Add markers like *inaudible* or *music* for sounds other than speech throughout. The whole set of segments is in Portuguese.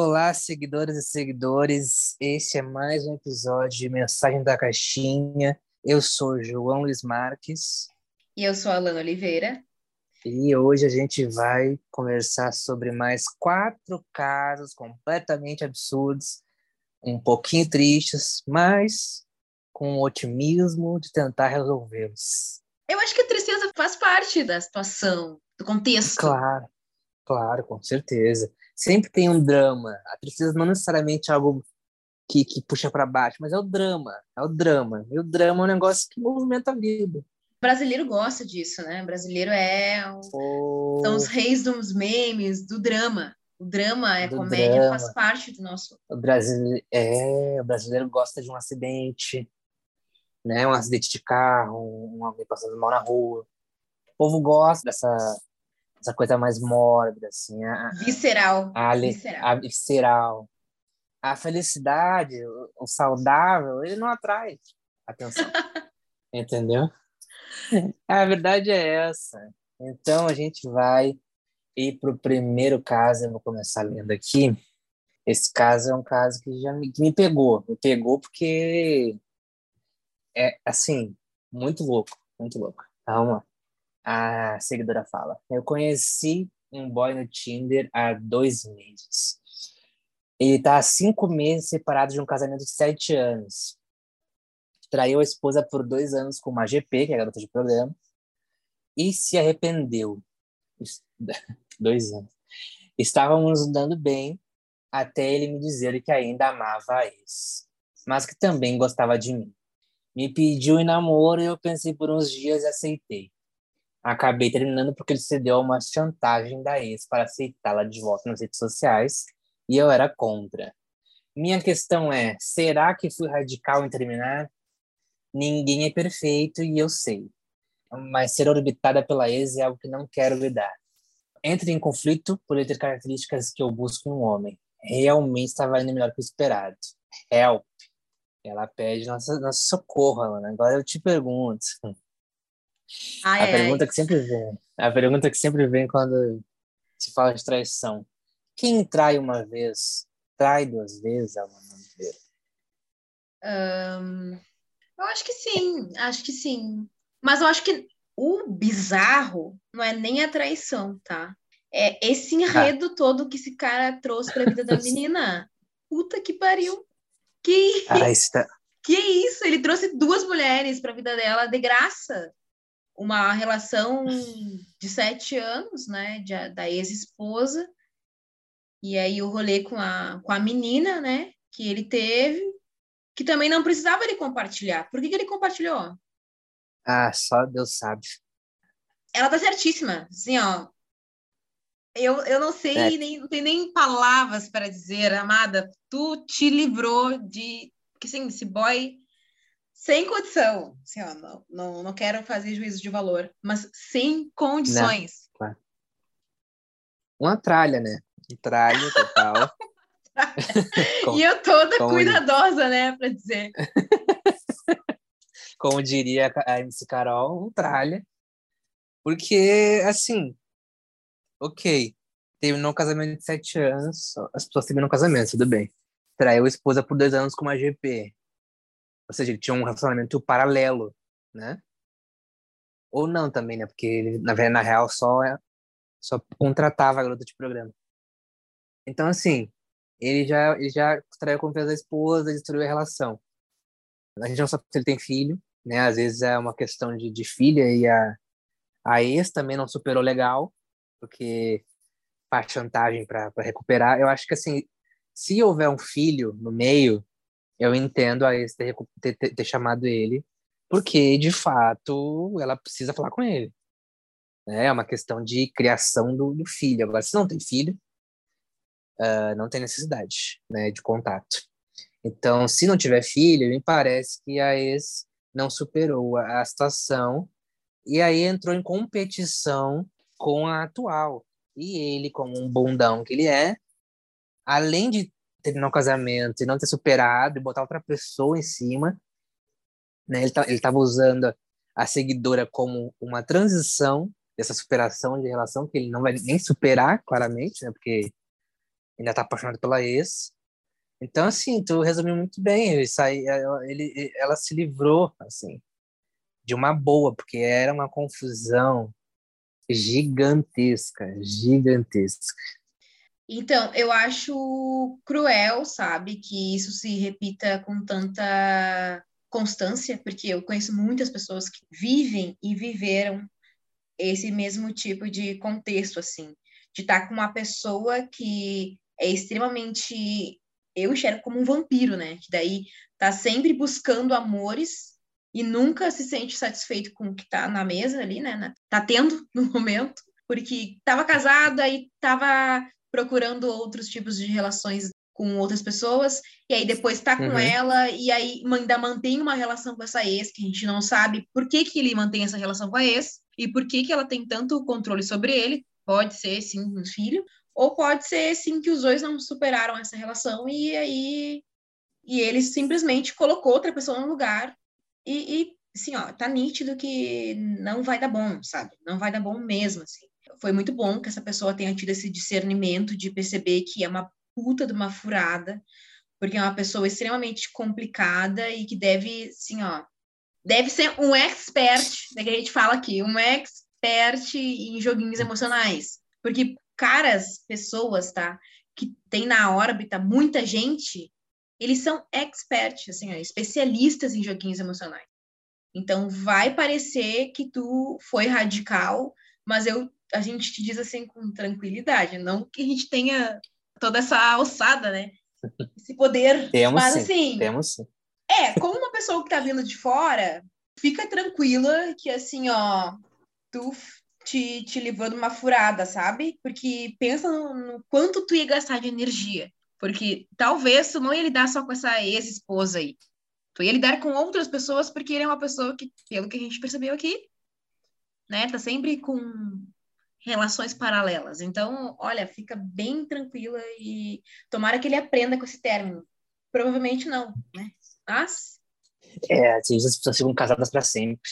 Olá, seguidoras e seguidores. Este é mais um episódio de Mensagem da Caixinha. Eu sou João Luiz Marques. E eu sou Alana Oliveira. E hoje a gente vai conversar sobre mais quatro casos completamente absurdos, um pouquinho tristes, mas com o otimismo de tentar resolvê-los. Eu acho que a tristeza faz parte da situação, do contexto. Claro, claro, com certeza. Sempre tem um drama. A tristeza não necessariamente é algo que, que puxa para baixo, mas é o drama, é o drama. E o drama é um negócio que movimenta a vida. O brasileiro gosta disso, né? O brasileiro é um... oh. são os reis dos memes, do drama. O drama é do comédia, drama. faz parte do nosso. O brasileiro é, o brasileiro gosta de um acidente, né? Um acidente de carro, um alguém passando mal na rua. O povo gosta dessa essa coisa mais mórbida, assim. A, visceral. A, visceral. a visceral. A felicidade, o, o saudável, ele não atrai atenção. *laughs* Entendeu? A verdade é essa. Então a gente vai ir para o primeiro caso. Eu vou começar lendo aqui. Esse caso é um caso que já me, que me pegou. Me pegou porque é assim, muito louco, muito louco. Tá, vamos lá. A seguidora fala: Eu conheci um boy no Tinder há dois meses. Ele está há cinco meses separado de um casamento de sete anos traiu a esposa por dois anos com uma GP, que é a garota de programa, e se arrependeu. *laughs* dois anos. Estávamos andando bem até ele me dizer que ainda amava a ex, mas que também gostava de mim. Me pediu em namoro e eu pensei por uns dias e aceitei. Acabei terminando porque ele cedeu a uma chantagem da ex para aceitá-la de volta nas redes sociais e eu era contra. Minha questão é: será que fui radical em terminar? Ninguém é perfeito e eu sei. Mas ser orbitada pela ex é algo que não quero lidar. Entre em conflito por ter características que eu busco em um homem. Realmente estava indo melhor que o esperado. Help. Ela pede nosso socorro, Alana. Agora eu te pergunto. Ai, a ai, pergunta ai. que sempre vem. A pergunta que sempre vem quando se fala de traição. Quem trai uma vez, trai duas vezes, Alana? Um, eu acho que sim, acho que sim. Mas eu acho que o bizarro não é nem a traição, tá? É esse enredo ah. todo que esse cara trouxe pra vida da *laughs* menina. Puta que pariu. Que, ah, está... *laughs* que isso? Ele trouxe duas mulheres pra vida dela de graça. Uma relação de sete anos, né? De, da ex-esposa. E aí o rolê com a, com a menina, né? Que ele teve que também não precisava ele compartilhar. Por que, que ele compartilhou? Ah, só Deus sabe. Ela tá certíssima. Assim, ó. Eu, eu não sei, é. nem, não tenho nem palavras para dizer, amada. Tu te livrou de. Porque, assim, esse boy sem condição. Assim, ó, não, não, não quero fazer juízo de valor, mas sem condições. Não, claro. Uma tralha, né? Um tralha total. *laughs* e eu toda como cuidadosa, né, para dizer. *laughs* como diria a MC Carol, um tralha. Porque, assim, ok, terminou um casamento de sete anos, as pessoas terminam um casamento, tudo bem. Traiu a esposa por dois anos com uma GP. Ou seja, ele tinha um relacionamento paralelo, né? Ou não também, né? Porque ele, na, na real, só, só contratava a garota de programa. Então, assim, ele já, ele já traiu a confiança da esposa, destruiu a relação. A gente não sabe se ele tem filho, né? Às vezes é uma questão de, de filha e a, a ex também não superou legal, porque faz chantagem para recuperar. Eu acho que, assim, se houver um filho no meio, eu entendo a ex ter, ter, ter chamado ele, porque, de fato, ela precisa falar com ele. Né? É uma questão de criação do, do filho. Agora, se não tem filho, uh, não tem necessidade né, de contato. Então, se não tiver filho, me parece que a ex não superou a, a situação e aí entrou em competição com a atual. E ele, como um bundão que ele é, além de terminar o casamento e não ter superado e botar outra pessoa em cima, né, ele tá, estava usando a seguidora como uma transição dessa superação de relação que ele não vai nem superar, claramente, né, porque ainda tá apaixonado pela ex. Então, assim, tu resumiu muito bem. Ele, sai, ele, ela se livrou, assim, de uma boa, porque era uma confusão gigantesca, gigantesca. Então, eu acho cruel, sabe, que isso se repita com tanta constância, porque eu conheço muitas pessoas que vivem e viveram esse mesmo tipo de contexto, assim, de estar com uma pessoa que é extremamente, eu enxergo como um vampiro, né, que daí tá sempre buscando amores e nunca se sente satisfeito com o que tá na mesa ali, né, tá tendo no momento, porque tava casada e tava procurando outros tipos de relações com outras pessoas, e aí depois tá com uhum. ela, e aí ainda mantém uma relação com essa ex, que a gente não sabe por que, que ele mantém essa relação com a ex, e por que, que ela tem tanto controle sobre ele. Pode ser, sim, um filho, ou pode ser, sim, que os dois não superaram essa relação, e aí e ele simplesmente colocou outra pessoa no lugar, e, e assim, ó, tá nítido que não vai dar bom, sabe? Não vai dar bom mesmo, assim. Foi muito bom que essa pessoa tenha tido esse discernimento de perceber que é uma puta de uma furada, porque é uma pessoa extremamente complicada e que deve, assim, ó, deve ser um expert, né, que a gente fala aqui, um expert em joguinhos emocionais. Porque caras, pessoas, tá, que tem na órbita muita gente, eles são experts, assim, ó, especialistas em joguinhos emocionais. Então vai parecer que tu foi radical, mas eu a gente te diz assim com tranquilidade, não que a gente tenha toda essa alçada, né? Esse poder. temos Mas sim, assim. Temos sim. É, como uma pessoa que tá vindo de fora, fica tranquila que assim, ó, tu te, te livrou de uma furada, sabe? Porque pensa no, no quanto tu ia gastar de energia. Porque talvez tu não ia lidar só com essa ex-esposa aí. Tu ia lidar com outras pessoas, porque ele é uma pessoa que, pelo que a gente percebeu aqui, né, tá sempre com relações paralelas. Então, olha, fica bem tranquila e tomara que ele aprenda com esse término. Provavelmente não, né? Mas. É, às vezes as pessoas ficam casadas para sempre.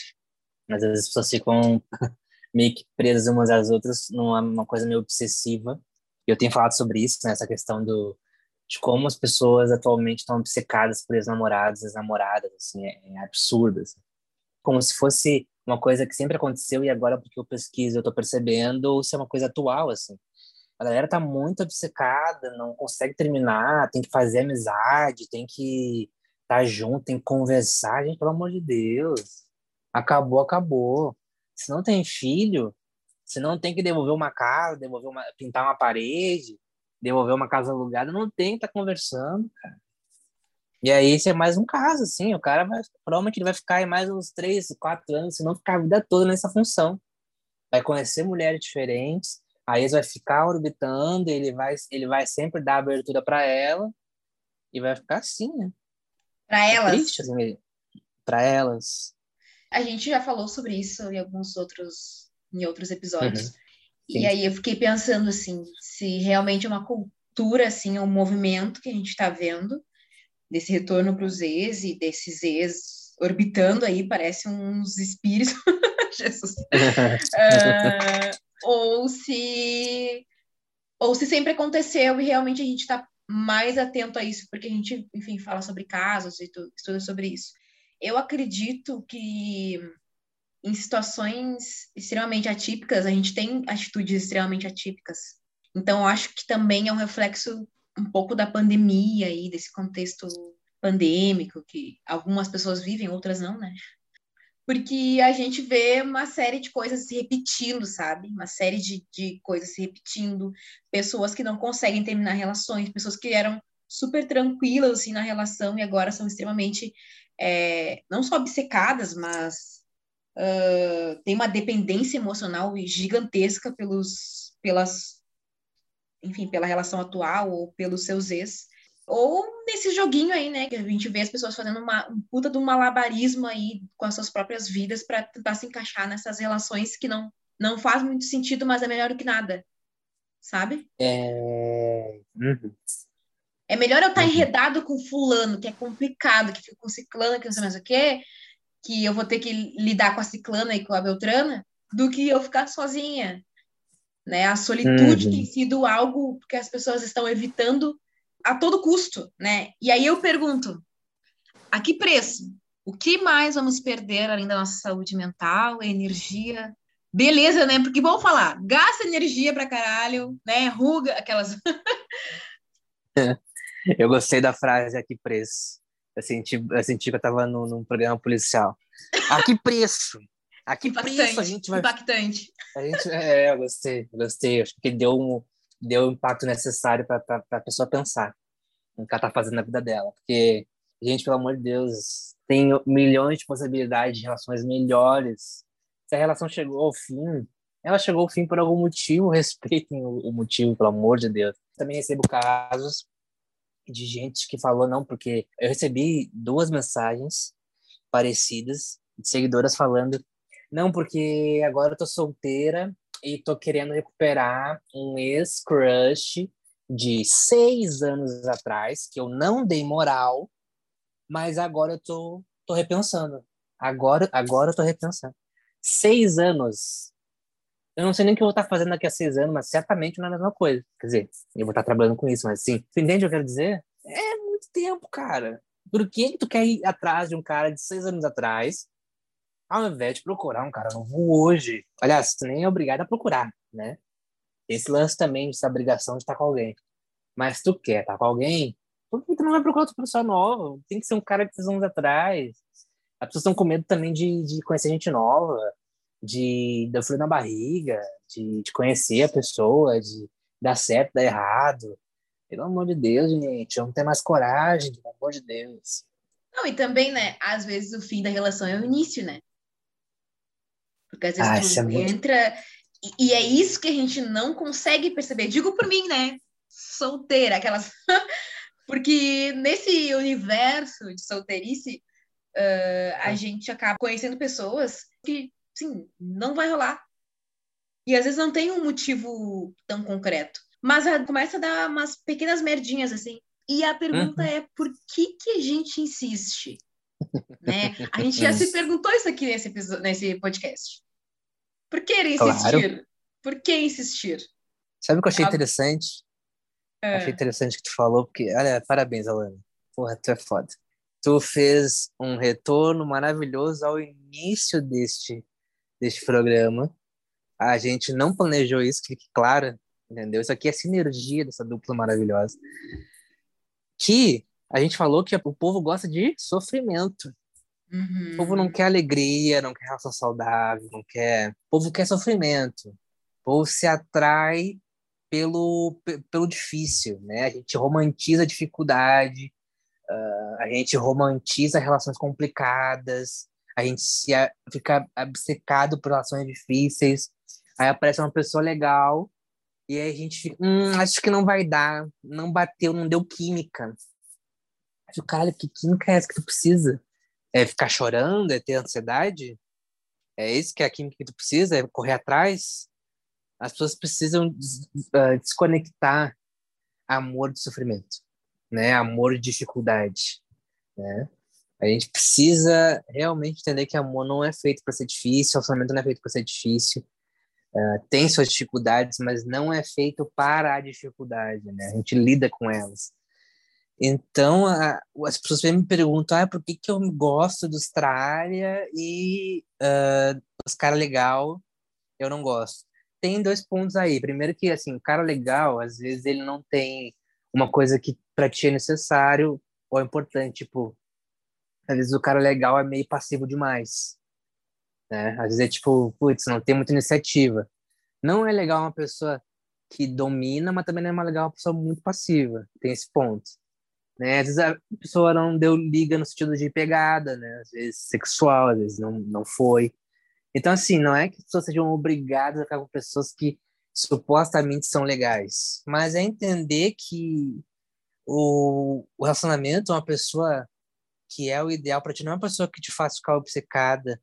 Às vezes as pessoas ficam *laughs* meio que presas umas às outras numa coisa meio obsessiva. Eu tenho falado sobre isso, né? Essa questão do, de como as pessoas atualmente estão obcecadas por ex-namorados, ex-namoradas, assim, é, é. Assim. Como se fosse uma coisa que sempre aconteceu e agora porque eu pesquiso eu tô percebendo ou se é uma coisa atual assim. A galera tá muito obcecada não consegue terminar tem que fazer amizade tem que estar tá junto tem que conversar. Gente pelo amor de Deus. Acabou acabou. Se não tem filho se não tem que devolver uma casa devolver uma pintar uma parede devolver uma casa alugada não tem que estar tá conversando cara e aí, esse é mais um caso, assim, o cara vai, provavelmente ele vai ficar aí mais uns três, quatro anos, se não ficar a vida toda nessa função. Vai conhecer mulheres diferentes, aí ele vai ficar orbitando, ele vai, ele vai sempre dar abertura para ela, e vai ficar assim, né? Para é elas. É triste, assim, para elas. A gente já falou sobre isso em alguns outros, em outros episódios. Uhum. E aí eu fiquei pensando, assim, se realmente é uma cultura, assim, um movimento que a gente está vendo, desse retorno para os ex e desses ex orbitando aí, parece uns espíritos, *laughs* Jesus. uh, ou se ou se sempre aconteceu e realmente a gente está mais atento a isso, porque a gente, enfim, fala sobre casos e tu, estuda sobre isso. Eu acredito que em situações extremamente atípicas, a gente tem atitudes extremamente atípicas. Então, eu acho que também é um reflexo um pouco da pandemia e desse contexto pandêmico que algumas pessoas vivem, outras não, né? Porque a gente vê uma série de coisas se repetindo, sabe? Uma série de, de coisas se repetindo, pessoas que não conseguem terminar relações, pessoas que eram super tranquilas assim na relação e agora são extremamente é, não só obcecadas, mas uh, tem uma dependência emocional gigantesca pelos, pelas enfim, pela relação atual ou pelos seus ex. Ou nesse joguinho aí, né, que a gente vê as pessoas fazendo uma, um puta de um malabarismo aí com as suas próprias vidas para tentar se encaixar nessas relações que não, não faz muito sentido, mas é melhor do que nada. Sabe? É. Uhum. É melhor eu estar tá uhum. enredado com fulano, que é complicado, que fica com ciclano, que não sei mais o quê, que eu vou ter que lidar com a ciclana e com a beltrana, do que eu ficar sozinha, né? A solitude Uhum. tem sido algo que as pessoas estão evitando a todo custo, né? E aí eu pergunto, a que preço? O que mais vamos perder além da nossa saúde mental, energia? Beleza, né? Porque vamos falar, gasta energia pra caralho, né? Ruga, aquelas. *laughs* Eu gostei da frase a que preço. Eu senti, eu senti que eu tava no, num programa policial. A que preço? A que preço a impactante, gente vai impactante. A gente, é, eu gostei, gostei. Acho que deu um, deu o impacto necessário para a pessoa pensar no que ela tá fazendo na vida dela. Porque, gente, pelo amor de Deus, tem milhões de possibilidades de relações melhores. Se a relação chegou ao fim, ela chegou ao fim por algum motivo, *laughs* respeitem o, o motivo, pelo amor de Deus. Também recebo casos de gente que falou não, porque eu recebi duas mensagens parecidas de seguidoras falando não, porque agora eu tô solteira e tô querendo recuperar um ex-crush de seis anos atrás, que eu não dei moral, mas agora eu tô, tô repensando. Agora, agora eu tô repensando. Seis anos. Eu não sei nem o que eu vou estar fazendo daqui a seis anos, mas certamente não é a mesma coisa. Quer dizer, eu vou estar trabalhando com isso, mas sim. Você entende o que eu quero dizer? É muito tempo, cara. Por que, que tu quer ir atrás de um cara de seis anos atrás, ao invés de procurar um cara novo hoje? Aliás, tu nem é obrigado a procurar, né? Esse lance também, essa obrigação de estar com alguém. Mas tu quer estar com alguém, tu não vai procurar outra pessoa nova? Tem que ser um cara de seis anos atrás. As pessoas estão com medo também de, de conhecer gente nova, de dar frio na barriga, de, de conhecer a pessoa, de dar certo, dar errado. Pelo amor de Deus, gente, vamos ter mais coragem, pelo amor de Deus. Não, e também, né, às vezes o fim da relação é o início, né? Porque às vezes Ah, tu é muito- entra. E, e é isso que a gente não consegue perceber. Digo por mim, né? Solteira, aquelas. *laughs* Porque nesse universo de solteirice, ah, a gente acaba conhecendo pessoas que, sim, não vai rolar. E às vezes não tem um motivo tão concreto. Mas ah, começa a dar umas pequenas merdinhas, assim. E a pergunta Uhum. é por que, que a gente insiste? Né? A gente já se perguntou isso aqui nesse, episo- nesse podcast. Por que insistir? Por que insistir? Sabe o que eu achei Ah. interessante? É. Achei interessante que tu falou, porque, olha, parabéns, Alana. Porra, tu é foda. Tu fez um retorno maravilhoso ao início deste, deste programa. A gente não planejou isso, que fique claro, entendeu? Isso aqui é sinergia dessa dupla maravilhosa. Que a gente falou que o povo gosta de sofrimento. Uhum. O povo não quer alegria, não quer relação saudável, não quer. O povo quer sofrimento. O povo se atrai pelo, pe- pelo difícil, né? A gente romantiza a dificuldade, ah, a gente romantiza relações complicadas, a gente se a- fica obcecado por relações difíceis. Aí aparece uma pessoa legal e aí a gente fica, hum, acho que não vai dar, não bateu, não deu química. Eu, caralho, que química é essa que tu precisa? É ficar chorando? É ter ansiedade? É isso que é a química que tu precisa? É correr atrás? As pessoas precisam des- ah, desconectar amor de sofrimento, né? Amor de dificuldade, né? A gente precisa realmente entender que amor não é feito para ser difícil, relacionamento não é feito para ser difícil. Ah, tem suas dificuldades, mas não é feito para a dificuldade, né? A gente lida com elas. Então, a- as pessoas me perguntam, ah, por que, que eu gosto dos Tralha e ah, os cara legal eu não gosto. Tem dois pontos aí. Primeiro que, assim, o cara legal, às vezes ele não tem uma coisa que pra ti é necessário ou é importante, tipo, às vezes o cara legal é meio passivo demais, né? Às vezes é tipo, putz, não tem muita iniciativa. Não é legal uma pessoa que domina, mas também não é legal uma pessoa muito passiva. Tem esse ponto né? Às vezes a pessoa não deu liga no sentido de pegada, né? Às vezes sexual, às vezes não, não foi. Então, assim, não é que as pessoas sejam obrigadas a ficar com pessoas que supostamente são legais, mas é entender que o, o relacionamento uma pessoa que é o ideal para ti, não é uma pessoa que te faz ficar obcecada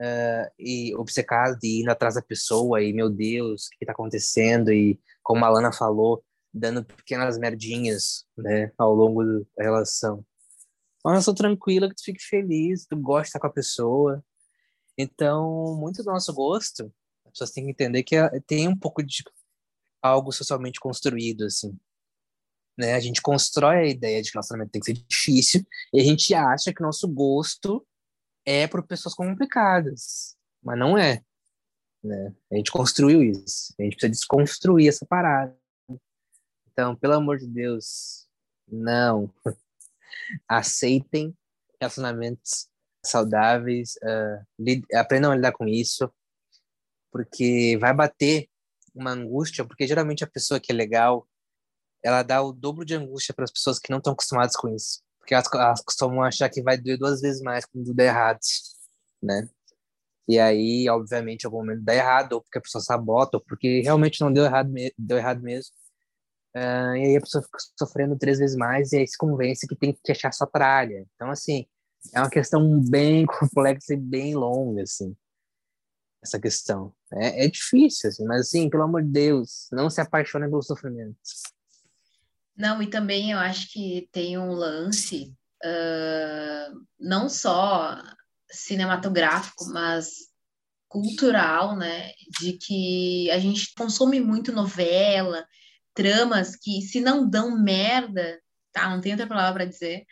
ah, e obcecado e indo atrás da pessoa e, meu Deus, o que está acontecendo? E, como a Lana falou, dando pequenas merdinhas, né, ao longo da relação. Uma relação tranquila, que tu fique feliz, tu gosta com a pessoa. Então, muito do nosso gosto, as pessoas têm que entender que é- tem um pouco de algo socialmente construído, assim. Né? A gente constrói a ideia de que relacionamento tem que ser difícil e a gente acha que nosso gosto é por pessoas complicadas, mas não é. Né? A gente construiu isso. A gente precisa desconstruir essa parada. Então, pelo amor de Deus, não. *laughs* Aceitem relacionamentos saudáveis, uh, aprendam a lidar com isso, porque vai bater uma angústia, porque geralmente a pessoa que é legal, ela dá o dobro de angústia para as pessoas que não estão acostumadas com isso, porque elas, elas costumam achar que vai doer duas vezes mais quando der errado, né? E aí, obviamente, em algum momento dá errado, ou porque a pessoa sabota, ou porque realmente não deu errado, deu errado mesmo. Uh, e aí a pessoa fica sofrendo três vezes mais e aí se convence que tem que achar sua tralha. Então, assim, é uma questão bem *laughs* complexa e bem longa, assim, essa questão. É, é difícil, assim, mas, assim, pelo amor de Deus, não se apaixone pelo sofrimento. Não, e também eu acho que tem um lance, uh, não só cinematográfico, mas cultural, né, de que a gente consome muito novela, tramas que se não dão merda, tá? Não tem outra palavra para dizer.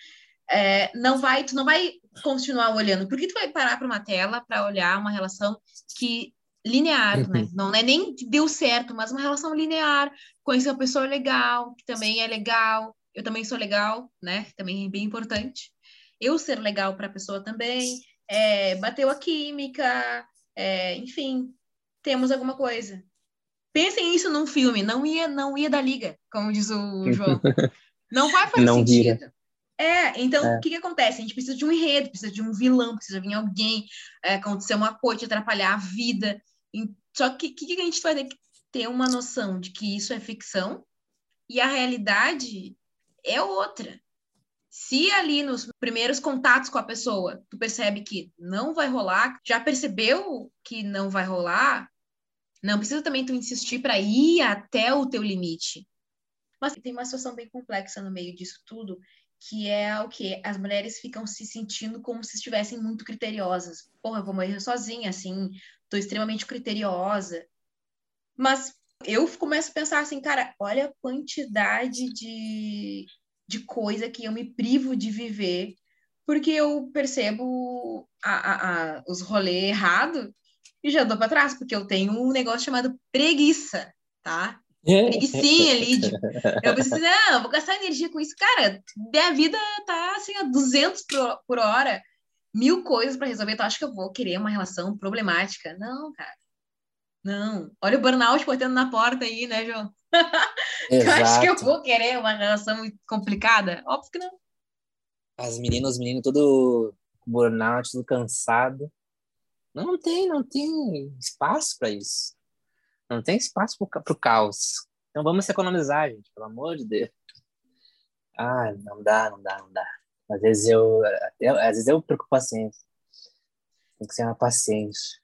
É, não vai, tu não vai continuar olhando. Por que tu vai parar para uma tela para olhar uma relação que linear, né? uhum. né? Não é nem que deu certo, mas uma relação linear. Conhecer uma pessoa legal, que também é legal. Eu também sou legal, né? Também é bem importante. Eu ser legal para a pessoa também. É, bateu a química, é, enfim, temos alguma coisa. Pensem isso num filme, não ia, não ia dar liga, como diz o João. *laughs* Não vai fazer não sentido. Vira. É, então é. o que, que acontece? A gente precisa de um enredo, precisa de um vilão, precisa vir alguém, é, acontecer uma coisa, atrapalhar a vida. Só que o que, que a gente vai ter que ter uma noção de que isso é ficção e a realidade é outra. Se ali nos primeiros contatos com a pessoa, tu percebe que não vai rolar, já percebeu que não vai rolar, não precisa também tu insistir para ir até o teu limite. Mas tem uma situação bem complexa no meio disso tudo, que é o que as mulheres ficam se sentindo como se estivessem muito criteriosas. Porra, eu vou morrer sozinha, assim, tô extremamente criteriosa. Mas eu começo a pensar assim, cara, olha a quantidade de, de coisa que eu me privo de viver, porque eu percebo a, a, a, os rolês errados e já dou para trás, porque eu tenho um negócio chamado preguiça, tá? Preguiçinha ali. De... *laughs* Eu pensei, não, vou gastar energia com isso. Cara, minha vida tá assim a 200 por, por hora, mil coisas para resolver. Tu acha que eu vou querer uma relação problemática? Não, cara. Não. Olha o burnout batendo na porta aí, né, João? *laughs* tu acha que eu vou querer uma relação muito complicada? Óbvio que não. As meninas, os meninos, todo burnout, tudo cansado. Não tem, não tem espaço para isso. Não tem espaço para o caos. Então vamos economizar, gente, pelo amor de Deus. Ah, não dá, não dá, não dá. Às vezes eu, eu às vezes eu perco paciência. Tem que ser uma paciência.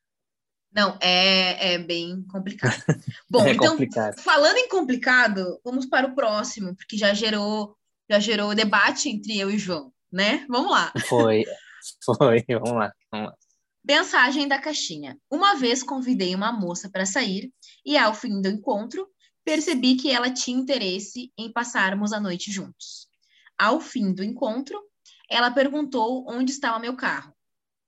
Não, é, é bem complicado. *laughs* Bom, é então, complicado. falando em complicado, vamos para o próximo, porque já gerou, já gerou debate entre eu e João, né? Vamos lá. Foi, *laughs* foi, vamos lá, vamos lá. Mensagem da caixinha. Uma vez convidei uma moça para sair e, ao fim do encontro, percebi que ela tinha interesse em passarmos a noite juntos. Ao fim do encontro, ela perguntou onde estava meu carro.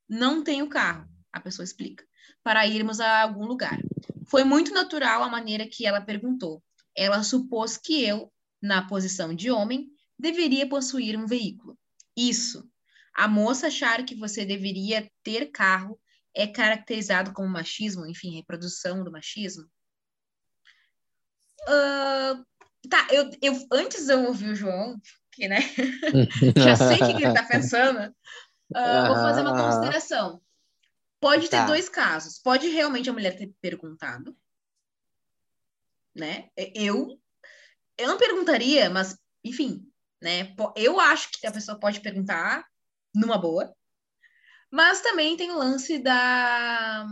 Não tenho carro, a pessoa explica, para irmos a algum lugar. Foi muito natural a maneira que ela perguntou. Ela supôs que eu, na posição de homem, deveria possuir um veículo. Isso, a moça achar que você deveria ter carro é caracterizado como machismo, enfim, reprodução do machismo? Uh, tá, eu, eu antes eu ouvi o João, que né, *laughs* já sei o que ele tá pensando, uh, vou fazer uma consideração. Pode ter tá. dois casos. Pode realmente a mulher ter perguntado, né? Eu, eu não perguntaria, mas enfim, né? Eu acho que a pessoa pode perguntar numa boa. Mas também tem o lance da.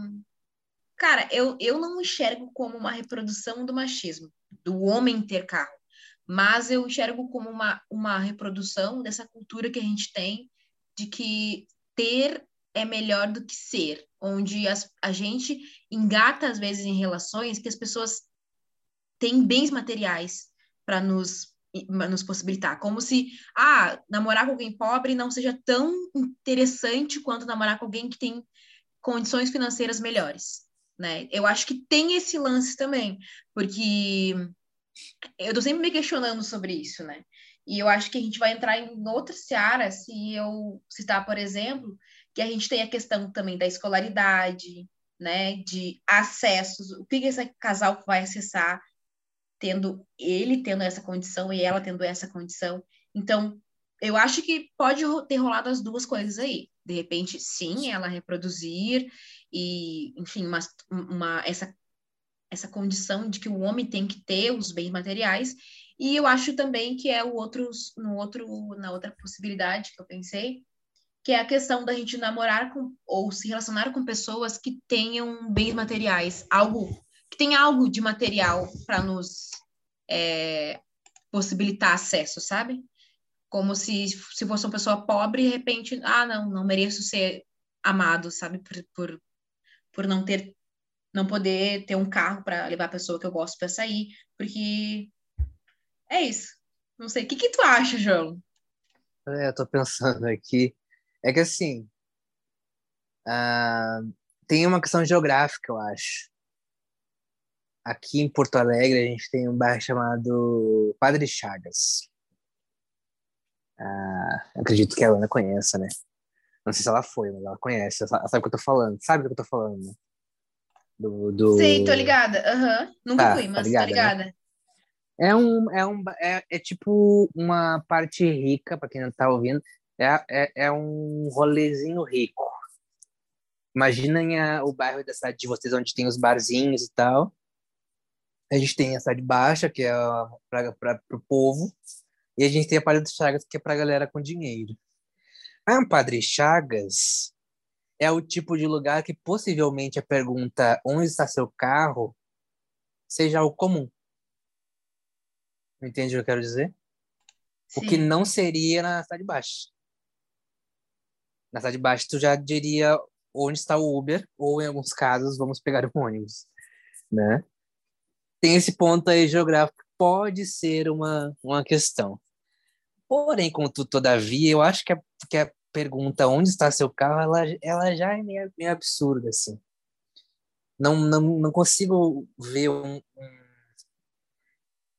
Cara, eu, eu não enxergo como uma reprodução do machismo, do homem ter carro, mas eu enxergo como uma, uma reprodução dessa cultura que a gente tem de que ter é melhor do que ser, onde as, a gente engata às vezes em relações que as pessoas tem bens materiais para nos nos possibilitar, como se ah, namorar com alguém pobre não seja tão interessante quanto namorar com alguém que tem condições financeiras melhores, né? Eu acho que tem esse lance também, porque eu tô sempre me questionando sobre isso, né? E eu acho que a gente vai entrar em outra seara se eu citar, por exemplo, que a gente tem a questão também da escolaridade, né? De acessos, o que esse casal vai acessar, tendo ele tendo essa condição e ela tendo essa condição. Então, eu acho que pode ter rolado as duas coisas aí. De repente, sim, ela reproduzir e, enfim, uma, uma, essa, essa condição de que o homem tem que ter os bens materiais. E eu acho também que é o outro, no outro, na outra possibilidade que eu pensei, que é a questão da gente namorar com ou se relacionar com pessoas que tenham bens materiais, algo que tem algo de material para nos é, possibilitar acesso, sabe? Como se, se fosse uma pessoa pobre, de repente, ah, não, não mereço ser amado, sabe? Por, por, por não ter, não poder ter um carro para levar a pessoa que eu gosto para sair, porque é isso. Não sei. O que, que tu acha, João? É, eu tô pensando aqui. É que assim. Uh, tem uma questão geográfica, eu acho. Aqui em Porto Alegre, a gente tem um bairro chamado Padre Chagas. Ah, acredito que a Ana conheça, né? Não sei se ela foi, mas ela conhece. Ela sabe o que eu tô falando. Sabe o que eu tô falando, né? Do, do... Sei, tô ligada. Uhum. Nunca tá, fui, mas tá ligada, tô ligada. Né? É um, é um, é, é tipo uma parte rica, para quem não tá ouvindo, é, é, é um rolezinho rico. Imaginem a, o bairro da cidade de vocês, onde tem os barzinhos e tal. A gente tem a cidade baixa, que é para o povo, e a gente tem a Padre Chagas, que é para a galera com dinheiro. A Padre Chagas é o tipo de lugar que possivelmente a pergunta onde está seu carro seja o comum. Entende o que eu quero dizer? Sim. O que não seria na cidade baixa. Na cidade baixa, tu já diria onde está o Uber, ou em alguns casos, vamos pegar o ônibus, né? Tem esse ponto aí geográfico, pode ser uma, uma questão. Porém, contudo, todavia, eu acho que a, que a pergunta onde está seu carro, ela, ela já é meio, meio absurda, assim. Não, não, não consigo ver um, um,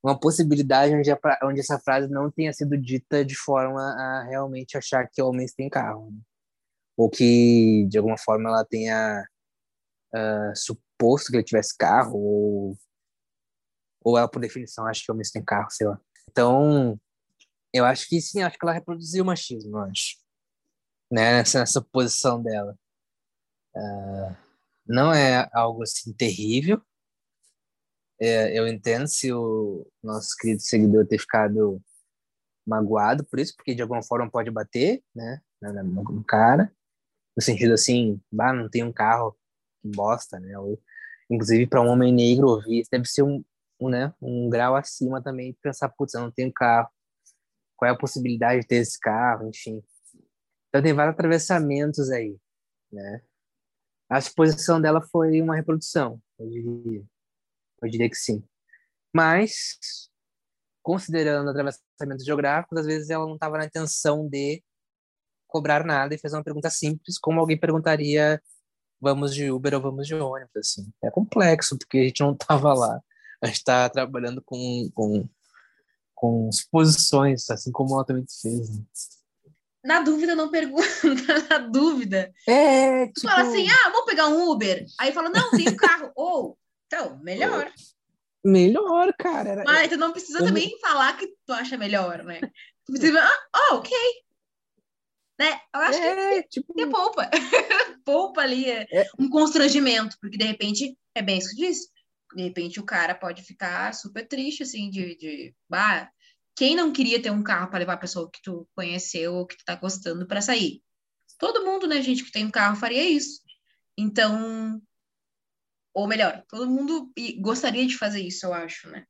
uma possibilidade onde, a, onde essa frase não tenha sido dita de forma a realmente achar que homens têm carro. Né? Ou que, de alguma forma, ela tenha uh, suposto que ele tivesse carro, ou, ou ela, por definição, acha que homens têm carro, sei lá. Então, eu acho que sim, acho que ela reproduziu o machismo, eu acho. Né? Nessa, nessa posição dela. Uh, não é algo assim terrível. É, eu entendo se o nosso querido seguidor ter ficado magoado por isso, porque de alguma forma pode bater, né, no cara, no sentido assim, bah, não tem um carro, que bosta, né, ou, inclusive para um homem negro ouvir, deve ser um, né, um grau acima também de pensar, putz, eu não tenho carro, qual é a possibilidade de ter esse carro, enfim. Então tem vários atravessamentos aí, né? A exposição dela foi uma reprodução, eu diria. Eu diria que sim. Mas, considerando atravessamentos geográficos, às vezes ela não estava na intenção de cobrar nada e fez uma pergunta simples, como alguém perguntaria vamos de Uber ou vamos de ônibus, assim. É complexo, porque a gente não estava lá. A gente está trabalhando com, com com suposições, assim como ela também fez. Né? Na dúvida, não pergunta, *laughs* na dúvida. É, tipo... Tu fala assim, ah, vamos pegar um Uber. Aí fala, não, tem um carro. *laughs* Ou, oh, então, melhor. Melhor, cara. Era... Mas tu não precisa também falar que tu acha melhor, né? Tu precisa, ah, oh, ok. Né? Eu acho é, que, tipo... que poupa. *laughs* poupa ali é, é um constrangimento, porque de repente é bem isso que diz de repente o cara pode ficar super triste, assim, de, de bah, quem não queria ter um carro para levar a pessoa que tu conheceu ou que tu tá gostando para sair? Todo mundo, né, gente, que tem um carro faria isso. Então, ou melhor, todo mundo gostaria de fazer isso, eu acho, né?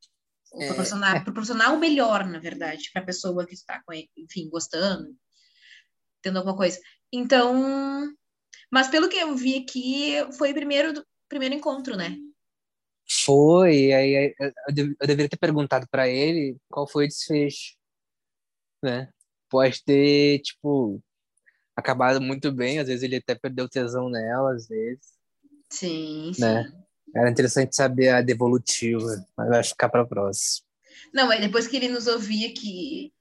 É, proporcionar, proporcionar o melhor, na verdade, para a pessoa que está, enfim, gostando, tendo alguma coisa. Então, mas pelo que eu vi aqui, foi o primeiro, primeiro encontro, né? Foi, aí eu deveria ter perguntado para ele qual foi o desfecho, né? Pode ter, tipo, acabado muito bem, às vezes ele até perdeu tesão nela, às vezes. Sim, né? sim. Era interessante saber a devolutiva, mas vai ficar para próxima. Não, mas depois que ele nos ouvir aqui,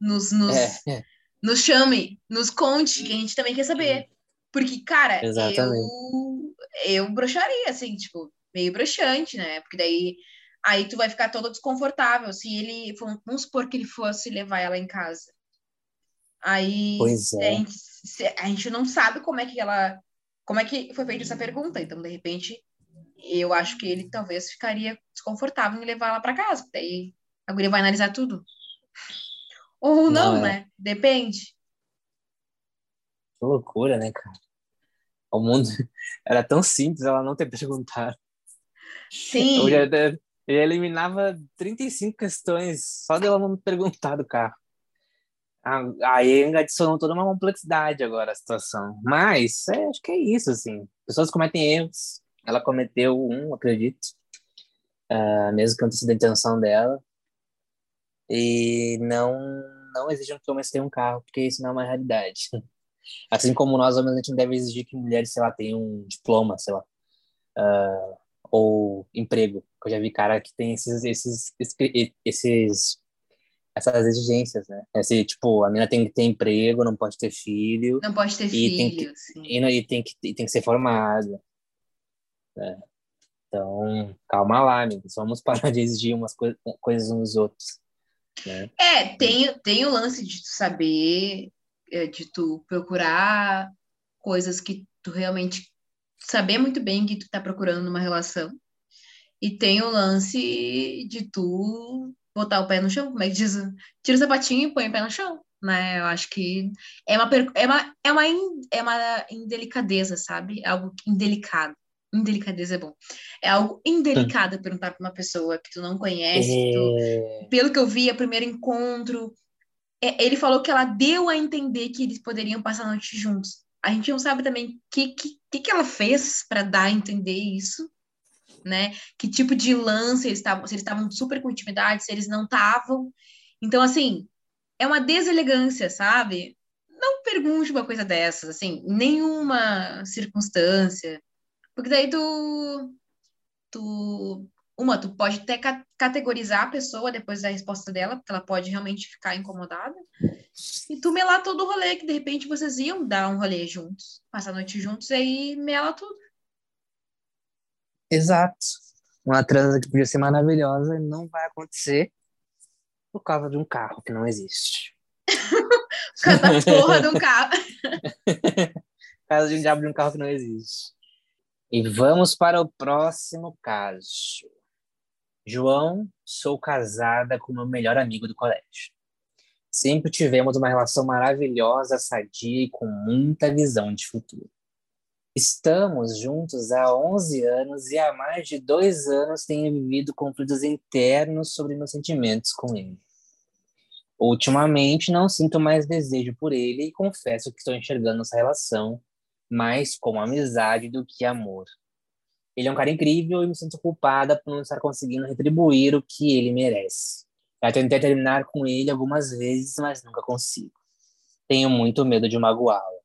nos, nos, é. nos chame, nos conte, que a gente também quer saber. Porque, cara, Exatamente. eu, eu broxaria, assim, tipo, meio broxante, né? Porque daí aí tu vai ficar todo desconfortável. Se ele, vamos supor que ele fosse levar ela em casa. Aí pois é. a, gente, a gente não sabe como é que ela, como é que foi feita essa pergunta. Então, de repente, eu acho que ele talvez ficaria desconfortável em levar ela para casa. Daí a guria vai analisar tudo. Ou não, não é. né? Depende. Que loucura, né, cara? O mundo *laughs* era tão simples ela não ter perguntado. Sim. Eu, já, eu eliminava 35 questões só dela não perguntar do carro. Aí adicionou toda uma complexidade agora a situação. Mas é, acho que é isso, assim. Pessoas cometem erros. Ela cometeu um, acredito. Uh, mesmo que não tenha intenção dela. E não, não exijam que homens tenham um carro, porque isso não é uma realidade. *laughs* Assim como nós homens, a gente não deve exigir que mulheres, sei lá, tenham um diploma, sei lá. Uh, ou emprego. Eu já vi cara que tem esses, esses, esses, essas exigências, né? Esse, tipo, a menina tem que ter emprego, não pode ter filho. Não pode ter e filho, tem que, e, e, tem que, e tem que ser formada. Né? Então, calma lá, amigos. Vamos parar de exigir umas coi coisas uns dos outros. Né? É, tem, tem o lance de tu saber, é, de tu procurar coisas que tu realmente saber muito bem que tu tá procurando numa relação. E tem o lance de tu botar o pé no chão, como é que diz? Tira o sapatinho e põe o pé no chão, né? Eu acho que é uma, é uma, é uma, in, é uma indelicadeza, sabe? É algo indelicado. Indelicadeza é bom. É algo indelicado perguntar para uma pessoa que tu não conhece. É... Tu, pelo que eu vi, é o primeiro encontro. É, ele falou que ela deu a entender que eles poderiam passar a noite juntos a gente não sabe também o que, que, que ela fez para dar a entender isso, né? Que tipo de lance eles estavam, se eles estavam super com intimidade, se eles não estavam. Então, assim, é uma deselegância, sabe? Não pergunte uma coisa dessas, assim, nenhuma circunstância. Porque daí tu, tu uma, tu pode até categorizar a pessoa depois da resposta dela, porque ela pode realmente ficar incomodada. E tu melar todo o rolê, que de repente vocês iam dar um rolê juntos, passar a noite juntos, e aí mela tudo. Exato. Uma transa que podia ser maravilhosa não vai acontecer por causa de um carro que não existe. *laughs* por causa da porra de um carro. *laughs* por causa de um diabo de um carro que não existe. E vamos para o próximo caso. João, sou casada com meu melhor amigo do colégio. Sempre tivemos uma relação maravilhosa, sadia e com muita visão de futuro. Estamos juntos há 11 anos e há mais de dois anos tenho vivido conflitos internos sobre meus sentimentos com ele. Ultimamente não sinto mais desejo por ele e confesso que estou enxergando nossa relação mais como amizade do que amor. Ele é um cara incrível e me sinto culpada por não estar conseguindo retribuir o que ele merece. Já tentei terminar com ele algumas vezes, mas nunca consigo. Tenho muito medo de magoá-lo.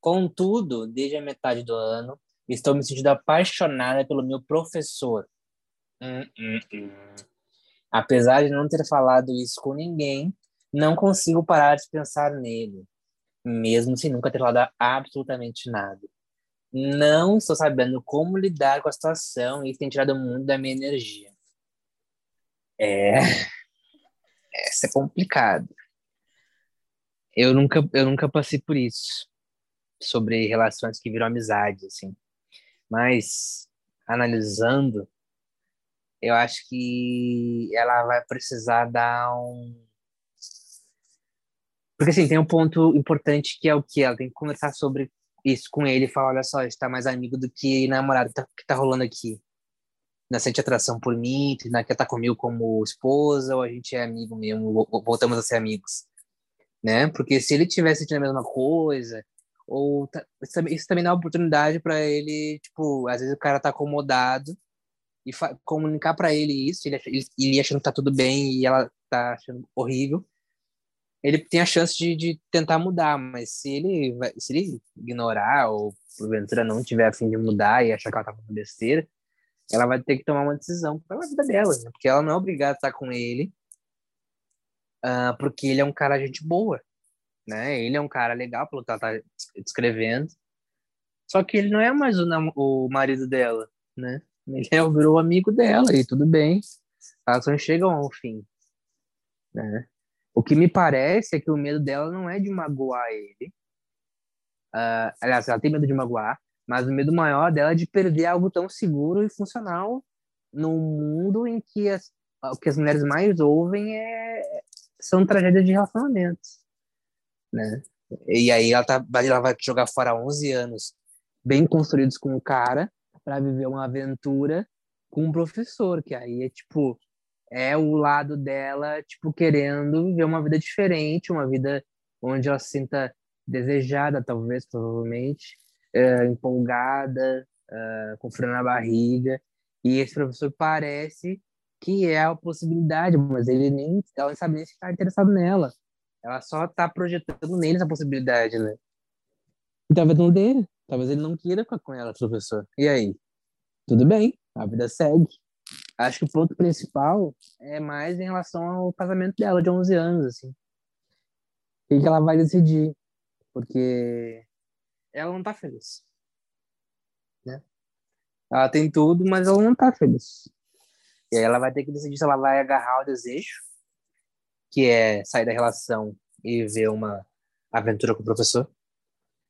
Contudo, desde a metade do ano, estou me sentindo apaixonada pelo meu professor. Hum, hum, hum. Apesar de não ter falado isso com ninguém, não consigo parar de pensar nele, mesmo sem nunca ter falado absolutamente nada não estou sabendo como lidar com a situação e isso tem tirado muito da minha energia. É. Essa é complicado. Eu nunca, eu nunca passei por isso. Sobre relações que viram amizade, assim. Mas, analisando, eu acho que ela vai precisar dar um. Porque, assim, tem um ponto importante que é o que? Ela tem que conversar sobre isso com ele e falar, olha só, está mais amigo do que namorado tá, que tá rolando aqui. Não sente atração por mim, não quer estar comigo como esposa, ou a gente é amigo mesmo, voltamos a ser amigos. Né? Porque se ele tivesse sentindo a mesma coisa, ou tá, isso, também dá oportunidade para ele, tipo, às vezes o cara tá acomodado e comunicar para ele isso, ele, ele achando que tá tudo bem e ela tá achando horrível, ele tem a chance de, de tentar mudar, mas se ele, vai, se ele ignorar ou porventura não tiver a fim de mudar e achar que ela tá fazendo besteira, ela vai ter que tomar uma decisão pela vida dela, né? porque ela não é obrigada a estar com ele, uh, porque ele é um cara gente boa, né? Ele é um cara legal, pelo que ela tá descrevendo, só que ele não é mais o, o marido dela, né? Ele é, virou amigo dela e tudo bem, elas não chegam ao fim, né? O que me parece é que o medo dela não é de magoar ele. Uh, aliás, ela tem medo de magoar, mas o medo maior dela é de perder algo tão seguro e funcional num mundo em que as, o que as mulheres mais ouvem é, são tragédias de relacionamentos, né? E aí ela, tá, ela vai jogar fora 11 anos bem construídos com o cara para viver uma aventura com um professor, que aí é tipo é o lado dela, tipo, querendo viver uma vida diferente, uma vida onde ela se sinta desejada, talvez, provavelmente, é, empolgada, é, com frio na barriga. E esse professor parece que é a possibilidade, mas ele nem, ela nem sabe nem se está interessado nela. Ela só está projetando nele essa possibilidade, né? Talvez não dele. Talvez ele não queira ficar com ela, professor. E aí? Tudo bem, a vida segue. Acho que o ponto principal é mais em relação ao casamento dela, de 11 anos, assim. O que ela vai decidir? Porque ela não tá feliz. Né? Ela tem tudo, mas ela não tá feliz. E aí ela vai ter que decidir se ela vai agarrar o desejo, que é sair da relação e ver uma aventura com o professor,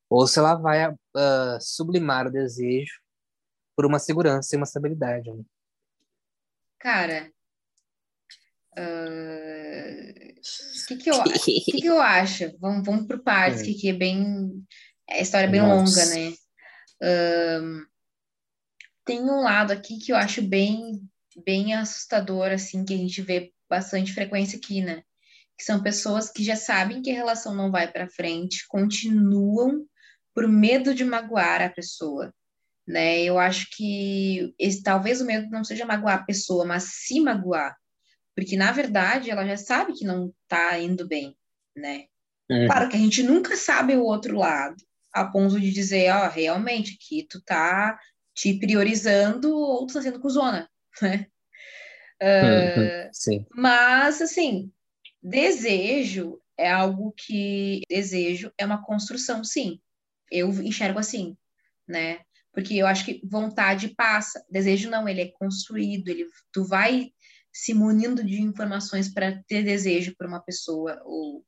ou se ela vai uh, sublimar o desejo por uma segurança e uma estabilidade. Né? Cara, o uh, que, que, eu, que, que eu acho? Vamos, vamos por partes, *laughs* que, que é bem. É a história é bem Nossa. longa, né? Um, tem um lado aqui que eu acho bem, bem assustador, assim, que a gente vê bastante frequência aqui, né? Que são pessoas que já sabem que a relação não vai para frente, continuam por medo de magoar a pessoa né? Eu acho que esse, talvez o medo não seja magoar a pessoa, mas se magoar, porque na verdade ela já sabe que não está indo bem, né? Uhum. Claro que a gente nunca sabe o outro lado, a ponto de dizer, ó, oh, realmente que tu tá te priorizando ou tu tá sendo cuzona, *laughs* né? Uh, Sim. Mas, assim, desejo é algo que. Desejo é uma construção, sim. Eu enxergo assim, né? Porque eu acho que vontade passa, desejo não, ele é construído, ele, tu vai se munindo de informações para ter desejo por uma pessoa ou,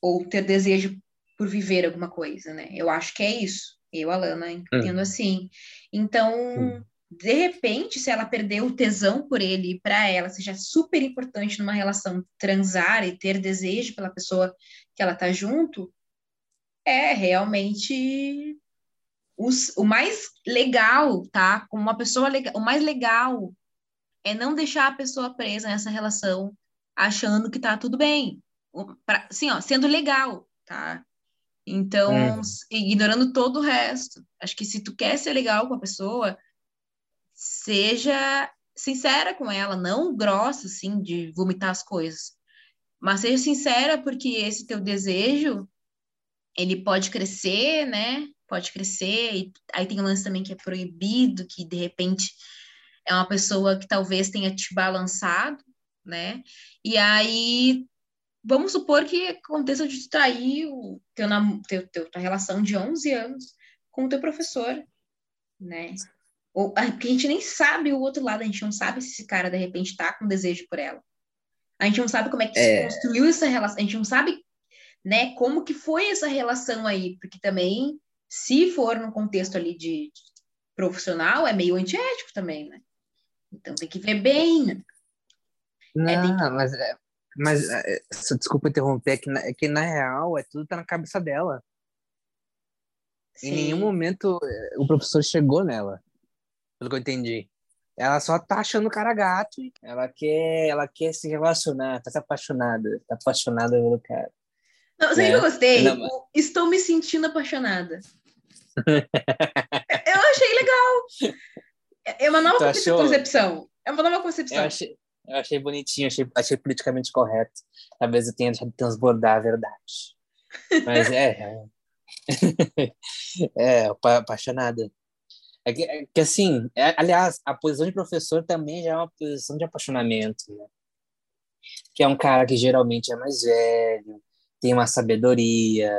ou ter desejo por viver alguma coisa, né? Eu acho que é isso. Eu, Alana, entendo hum. assim. Então, hum. de repente, se ela perder o tesão por ele para ela seja super importante numa relação transar e ter desejo pela pessoa que ela tá junto, é realmente os, o mais legal, tá? Como uma pessoa legal, o mais legal é não deixar a pessoa presa nessa relação achando que tá tudo bem. Pra, assim, ó, sendo legal, tá? Então, é. ignorando todo o resto. Acho que se tu quer ser legal com a pessoa, seja sincera com ela, não grossa, assim, de vomitar as coisas. Mas seja sincera, porque esse teu desejo, ele pode crescer, né? pode crescer, e aí tem um lance também que é proibido, que de repente é uma pessoa que talvez tenha te balançado, né? E aí, vamos supor que aconteça de trair o teu, teu, teu, tua relação de 11 anos com o teu professor, né? Ou, porque a gente nem sabe o outro lado, a gente não sabe se esse cara de repente tá com desejo por ela. A gente não sabe como é que é. se construiu essa relação, a gente não sabe, né, como que foi essa relação aí, porque também se for no contexto ali de, de profissional, é meio antiético também, né? Então tem que ver bem. Não, é, que... mas, é, mas é, desculpa interromper, é que, na, é que na real é tudo tá na cabeça dela. Sim. Em nenhum momento é, o professor chegou nela, pelo que eu entendi. Ela só tá achando o cara gato, ela quer, ela quer se relacionar, tá apaixonada, tá apaixonada pelo cara. Não, eu sempre gostei. Não, Estou me sentindo apaixonada. eu achei legal. *laughs* É uma nova concepção. É uma nova concepção. Eu achei, eu achei bonitinho, achei, achei politicamente correto. Talvez eu tenha deixado de transbordar a verdade. Mas é. é, *laughs* apaixonada. É que, é que assim, é, aliás, a posição de professor também já é uma posição de apaixonamento, né? Que é um cara que geralmente é mais velho, tem uma sabedoria,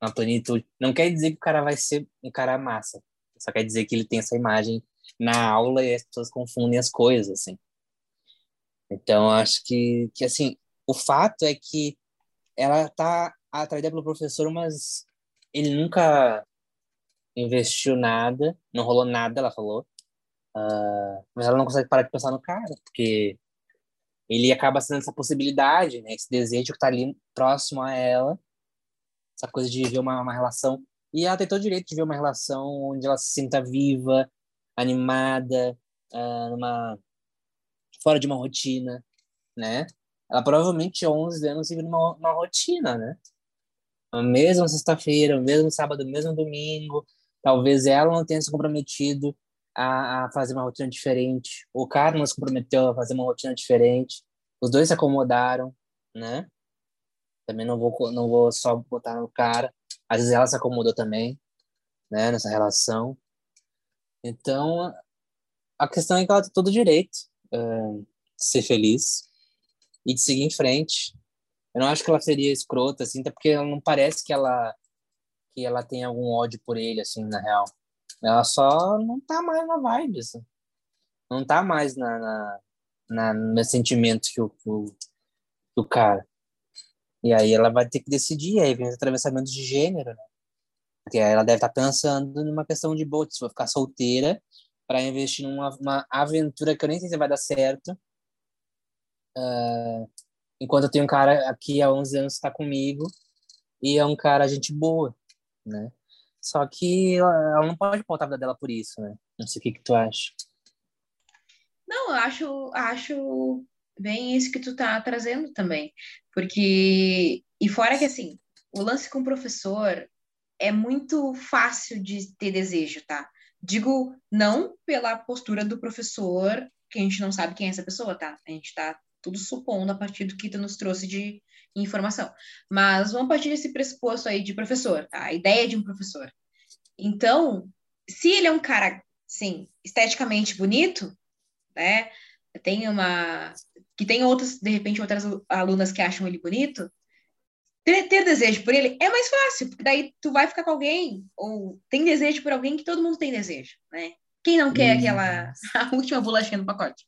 uma plenitude. Não quer dizer que o cara vai ser um cara massa, só quer dizer que ele tem essa imagem na aula e as pessoas confundem as coisas, assim. Então, acho que, que assim, o fato é que ela tá atraída pelo professor, mas ele nunca investiu nada, não rolou nada, ela falou. Uh, mas ela não consegue parar de pensar no cara, porque ele acaba sendo essa possibilidade, né? Esse desejo que está ali próximo a ela, essa coisa de ver uma, uma relação. E ela tem todo o direito de ver uma relação onde ela se sinta viva, animada, uh, numa fora de uma rotina, né? Ela provavelmente 11 anos vive numa, rotina, né? A mesma sexta-feira, o mesmo sábado, o mesmo domingo, Talvez ela não tenha se comprometido a, a, fazer uma rotina diferente. O cara não se comprometeu a fazer uma rotina diferente. Os dois se acomodaram, né? Também não vou, não vou só botar no cara. Às vezes ela se acomodou também, né? Nessa relação. Então, a questão é que ela tem todo direito uh, ser feliz e de seguir em frente. Eu não acho que ela seria escrota, assim, até porque ela não parece que ela que ela tem algum ódio por ele, assim, na real. Ela só não tá mais na vibe, assim. Não tá mais na, na, na no sentimento que o, o, o cara. E aí ela vai ter que decidir, aí vem os atravessamentos de gênero, né? Porque ela deve estar tá pensando numa questão de boa, se vou ficar solteira para investir numa uma aventura que eu nem sei se vai dar certo. Uh, enquanto eu tenho um cara aqui há 11 anos que está comigo e é um cara gente boa né? Só que ela, não pode pautar a vida dela por isso, né? Não sei o que, que tu acha. Não, eu acho, acho bem isso que tu tá trazendo também. Porque, e fora que assim, o lance com o professor é muito fácil de ter desejo, tá? Digo não pela postura do professor, que a gente não sabe quem é essa pessoa, tá? A gente tá tudo supondo a partir do que tu nos trouxe de informação. Mas vamos partir desse pressuposto aí de professor, tá? a ideia de um professor. Então, se ele é um cara, sim, esteticamente bonito, né? Tem uma que tem outras, de repente, outras alunas que acham ele bonito, ter, ter, desejo por ele é mais fácil, porque daí tu vai ficar com alguém, ou tem desejo por alguém que todo mundo tem desejo, né? Quem não quer hum. aquela *laughs* a última bolachinha do pacote?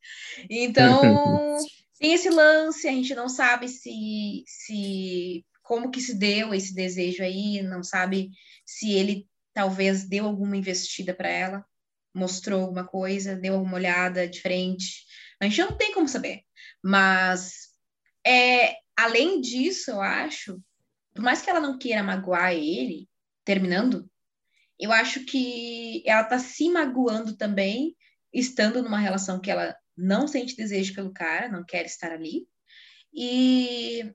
Então, *laughs* tem esse lance, a gente não sabe se, se como que se deu esse desejo aí, não sabe se ele talvez deu alguma investida para ela, mostrou alguma coisa, deu alguma olhada diferente. A gente não tem como saber. Mas é, além disso, eu acho, por mais que ela não queira magoar ele, terminando, eu acho que ela tá se magoando também, estando numa relação que ela não sente desejo pelo cara, não quer estar ali. E,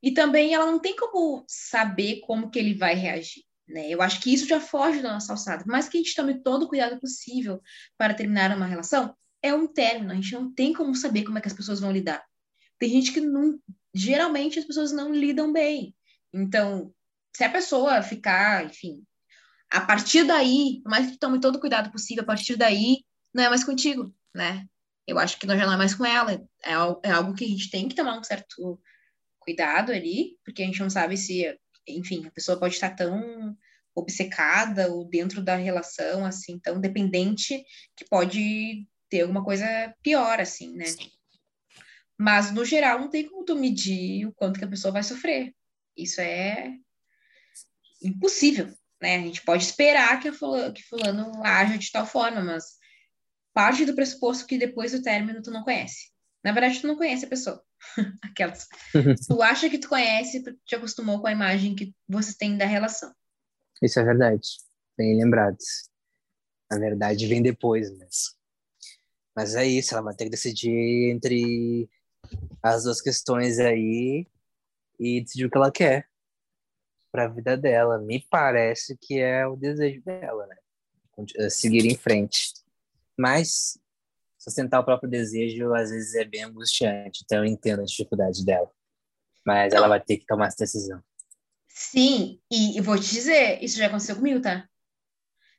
e também ela não tem como saber como que ele vai reagir. Né? Eu acho que isso já foge da nossa alçada. Mais que a gente tome todo o cuidado possível para terminar uma relação, é um término. A gente não tem como saber como é que as pessoas vão lidar. Tem gente que não. Geralmente as pessoas não lidam bem. Então, se a pessoa ficar, enfim, a partir daí, por mais que tome todo o cuidado possível, a partir daí, não é mais contigo, né? eu acho que não já não é mais com ela. É, é algo que a gente tem que tomar um certo cuidado ali, porque a gente não sabe se, enfim, a pessoa pode estar tão obcecada ou dentro da relação, assim, tão dependente, que pode ter alguma coisa pior, assim, né? Mas, no geral, não tem como tu medir o quanto que a pessoa vai sofrer. Isso é impossível, né? A gente pode esperar que, fulano, que fulano haja de tal forma, mas parte do pressuposto que depois do término tu não conhece. Na verdade, tu não conhece a pessoa. *laughs* Aquelas. tu acha que tu conhece porque te acostumou com a imagem que você tem da relação. Isso é verdade. Bem lembrados. Na verdade, vem depois mesmo. Mas é isso, ela vai ter que decidir entre as duas questões aí e decidir o que ela quer para a vida dela. Me parece que é o desejo dela, né? Seguir em frente. Mas sustentar o próprio desejo às vezes é bem angustiante, então eu entendo a dificuldade dela. Mas ela vai ter que tomar essa decisão. Sim, e, e vou te dizer, isso já aconteceu comigo, tá?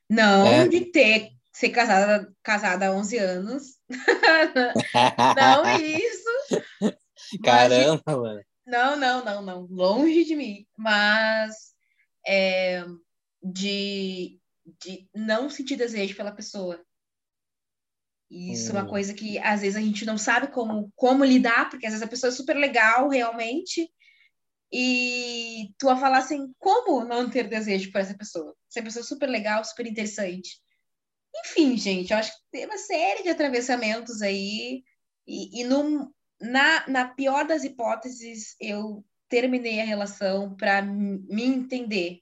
Não é. de ter ser casada, casada há 11 anos. *laughs* não *laughs* isso. Caramba, mano. Não, não, não, não. Longe de mim. Mas é, de, de não sentir desejo pela pessoa. Isso hum. é uma hum. coisa que às vezes a gente não sabe como, como lidar, porque às vezes a pessoa é super legal realmente, e tu a falar assim, como não ter desejo por essa pessoa? Essa pessoa é super legal, super interessante. Enfim, gente, eu acho que tem uma série de atravessamentos aí, e, e num, na, na pior das hipóteses, eu terminei a relação para me entender,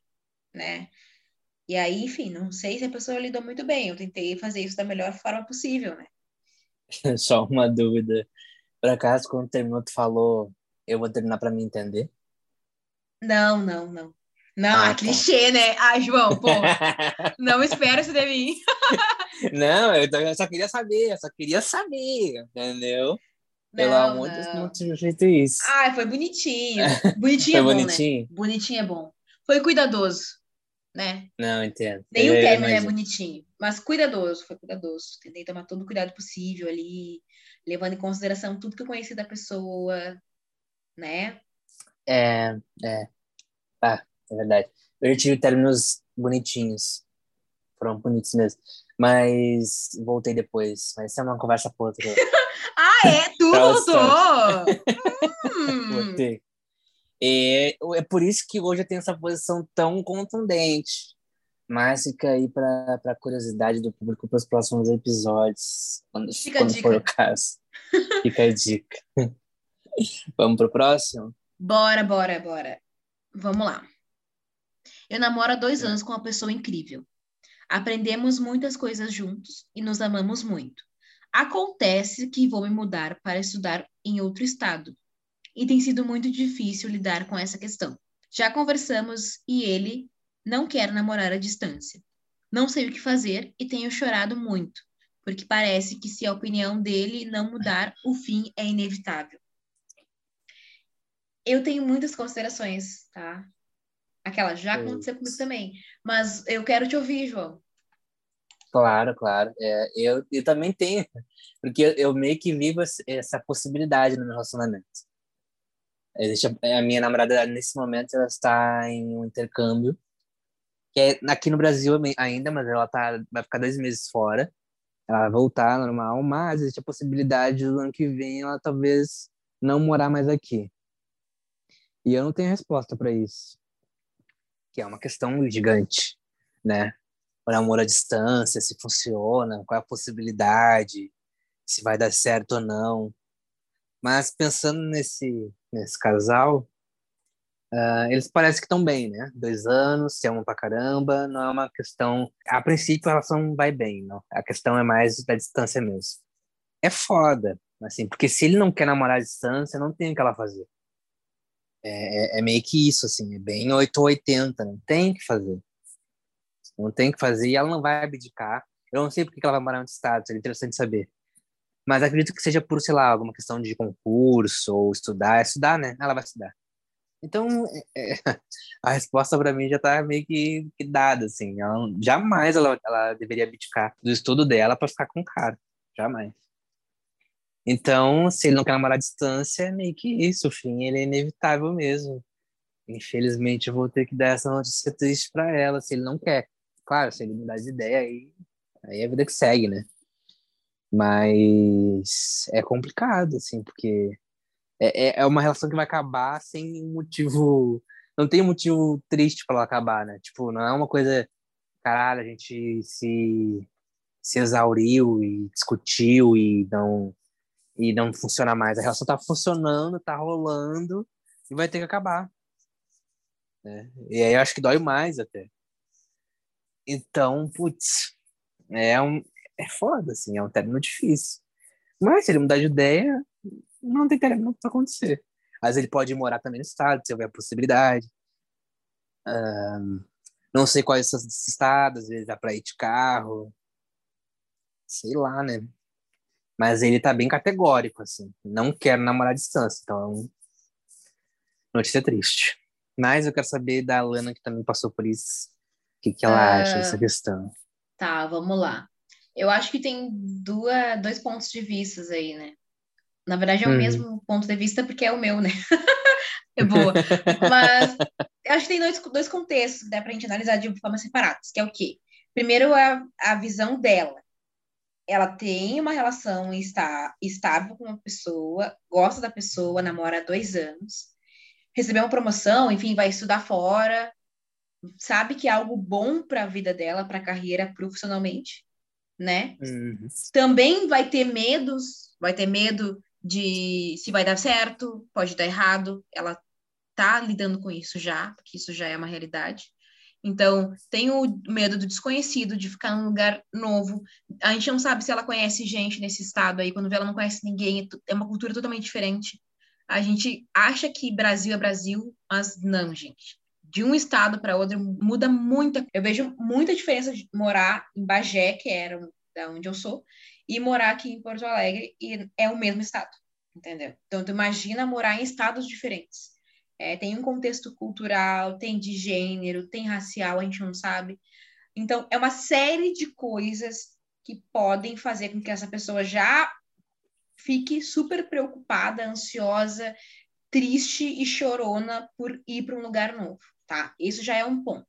né? E aí, enfim, não sei se a pessoa lidou muito bem. Eu tentei fazer isso da melhor forma possível, né? *laughs* Só uma dúvida. Por acaso, quando terminou, tu falou, eu vou terminar para me entender? Não, não, não. Não, ah, é clichê, tá. né? Ah, João, pô, *laughs* não espera isso de mim. *laughs* não, eu só queria saber, eu só queria saber, entendeu? Pelo não, amor de Deus, não jeito isso. Ah, foi bonitinho. Bonitinho *laughs* foi é bom, bonitinho? né? Bonitinho é bom. Foi cuidadoso né? Não, entendo. Nem o término é bonitinho, mas cuidadoso, foi cuidadoso. Tentei tomar todo o cuidado possível ali, levando em consideração tudo que eu conheci da pessoa, né? É, é. Ah, é verdade. Eu tive términos bonitinhos. Foram bonitos mesmo. Mas voltei depois. Mas isso é uma conversa pra outra. *laughs* ah, é? *laughs* Tu voltou? *laughs* hum. Voltei. É, é por isso que hoje eu tenho essa posição tão contundente. Mas fica aí para a curiosidade do público para os próximos episódios, quando, quando for o caso. *laughs* Fica a dica. Vamos pro próximo? Bora, bora, bora. Vamos lá. Eu namoro há dois anos com uma pessoa incrível. Aprendemos muitas coisas juntos e nos amamos muito. Acontece que vou me mudar para estudar em outro estado e tem sido muito difícil lidar com essa questão. Já conversamos e ele não quer namorar à distância. Não sei o que fazer e tenho chorado muito, porque parece que se a opinião dele não mudar, o fim é inevitável. Eu tenho muitas considerações, tá? Aquela já aconteceu comigo também, mas eu quero te ouvir, João. Claro, claro. É, eu, eu também tenho, *laughs* porque eu, eu meio que vivo essa possibilidade no meu relacionamento. A, a minha namorada, nesse momento, ela está em um intercâmbio, que é aqui no Brasil ainda, mas ela tá, vai ficar dois meses fora. Ela vai voltar normal, mas existe a possibilidade do ano que vem ela talvez não morar mais aqui. E eu não tenho resposta para isso. Que é uma questão gigante, né? O namoro à distância, se funciona, qual é a possibilidade, se vai dar certo ou não. Mas pensando nesse, nesse casal, uh, eles parecem que estão bem, né? Dois anos, se amam pra caramba, não é uma questão. A princípio a relação vai bem, não? A questão é mais da distância mesmo. É foda, assim, porque se ele não quer namorar à distância, não tem o que ela fazer. É, é, é meio que isso, assim, é bem 8 ou 80, não tem que fazer. Não tem que fazer e ela não vai abdicar. Eu não sei porque ela vai morar em outro estado, seria interessante saber. Mas acredito que seja por, sei lá, alguma questão de concurso ou estudar. É estudar, né? Ela vai estudar. Então, é, é *laughs* a resposta para mim já tá meio que, que dada, assim. Ela, jamais ela, ela deveria abdicar do estudo dela para ficar com o cara. Jamais. Então, se ele não quer namorar à distância, é meio que isso. O fim, ele é inevitável mesmo. Infelizmente, eu vou ter que dar essa notícia triste para ela, se ele não quer. Claro, se ele mudar de ideia, aí, aí é a vida que segue, né? Mas é complicado, assim, porque é, é, é uma relação que vai acabar sem motivo. Não tem motivo triste para ela acabar, né? Tipo, não é uma coisa. Caralho, a gente se, se exauriu e discutiu e não, e não funciona mais. A relação tá funcionando, tá rolando e vai ter que acabar. Né? E aí eu acho que dói mais até. Então, putz, é um, é foda, assim, é um término difícil. Mas se ele mudar de ideia, não tem término para acontecer. Vezes ele pode morar também no estado, se houver possibilidade. Um, não sei quais são esses estados, às vezes dá para ir de carro. sei lá, né? Mas ele tá bem categórico, assim. Não quero namorar à distância, então. Notícia triste. Mas eu quero saber da Lana, que também passou por isso. O que, que ela uh, acha dessa questão? Tá, vamos lá. Eu acho que tem duas, dois pontos de vista aí, né? Na verdade, é o hum. mesmo ponto de vista, porque é o meu, né? *laughs* é boa. Mas acho que tem dois, dois contextos que dá pra gente analisar de forma separadas, que é o quê? Primeiro, a, a visão dela ela tem uma relação está, estável com uma pessoa, gosta da pessoa, namora há dois anos, recebeu uma promoção, enfim, vai estudar fora, sabe que é algo bom para a vida dela, para a carreira profissionalmente, né? Uhum. Também vai ter medos, vai ter medo de se vai dar certo, pode dar errado. Ela tá lidando com isso já, porque isso já é uma realidade. Então, tem o medo do desconhecido, de ficar num lugar novo. A gente não sabe se ela conhece gente nesse estado aí, quando vê ela não conhece ninguém, é, é uma cultura totalmente diferente. A gente acha que Brasil é Brasil, mas não, gente. De um estado para outro muda muita. Eu vejo muita diferença de morar em Bagé, que era da onde eu sou, e morar aqui em Porto Alegre, e é o mesmo estado, entendeu? Então, tu imagina morar em estados diferentes. É, tem um contexto cultural, tem de gênero, tem racial, a gente não sabe. Então, é uma série de coisas que podem fazer com que essa pessoa já fique super preocupada, ansiosa, triste e chorona por ir para um lugar novo, tá? Isso já é um ponto.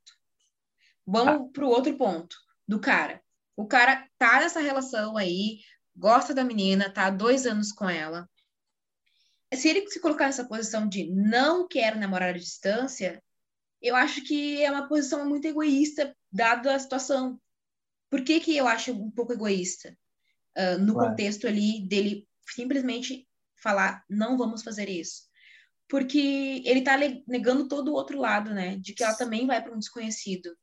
Vamos tá. para o outro ponto do cara. O cara tá nessa relação aí, gosta da menina, tá há dois anos com ela, se ele se colocar nessa posição de não quero namorar à distância, eu acho que é uma posição muito egoísta, dada a situação. Por que, que eu acho um pouco egoísta? Uh, no contexto ali dele simplesmente falar, não vamos fazer isso. Porque ele está negando todo o outro lado, né? De que ela também vai para um desconhecido.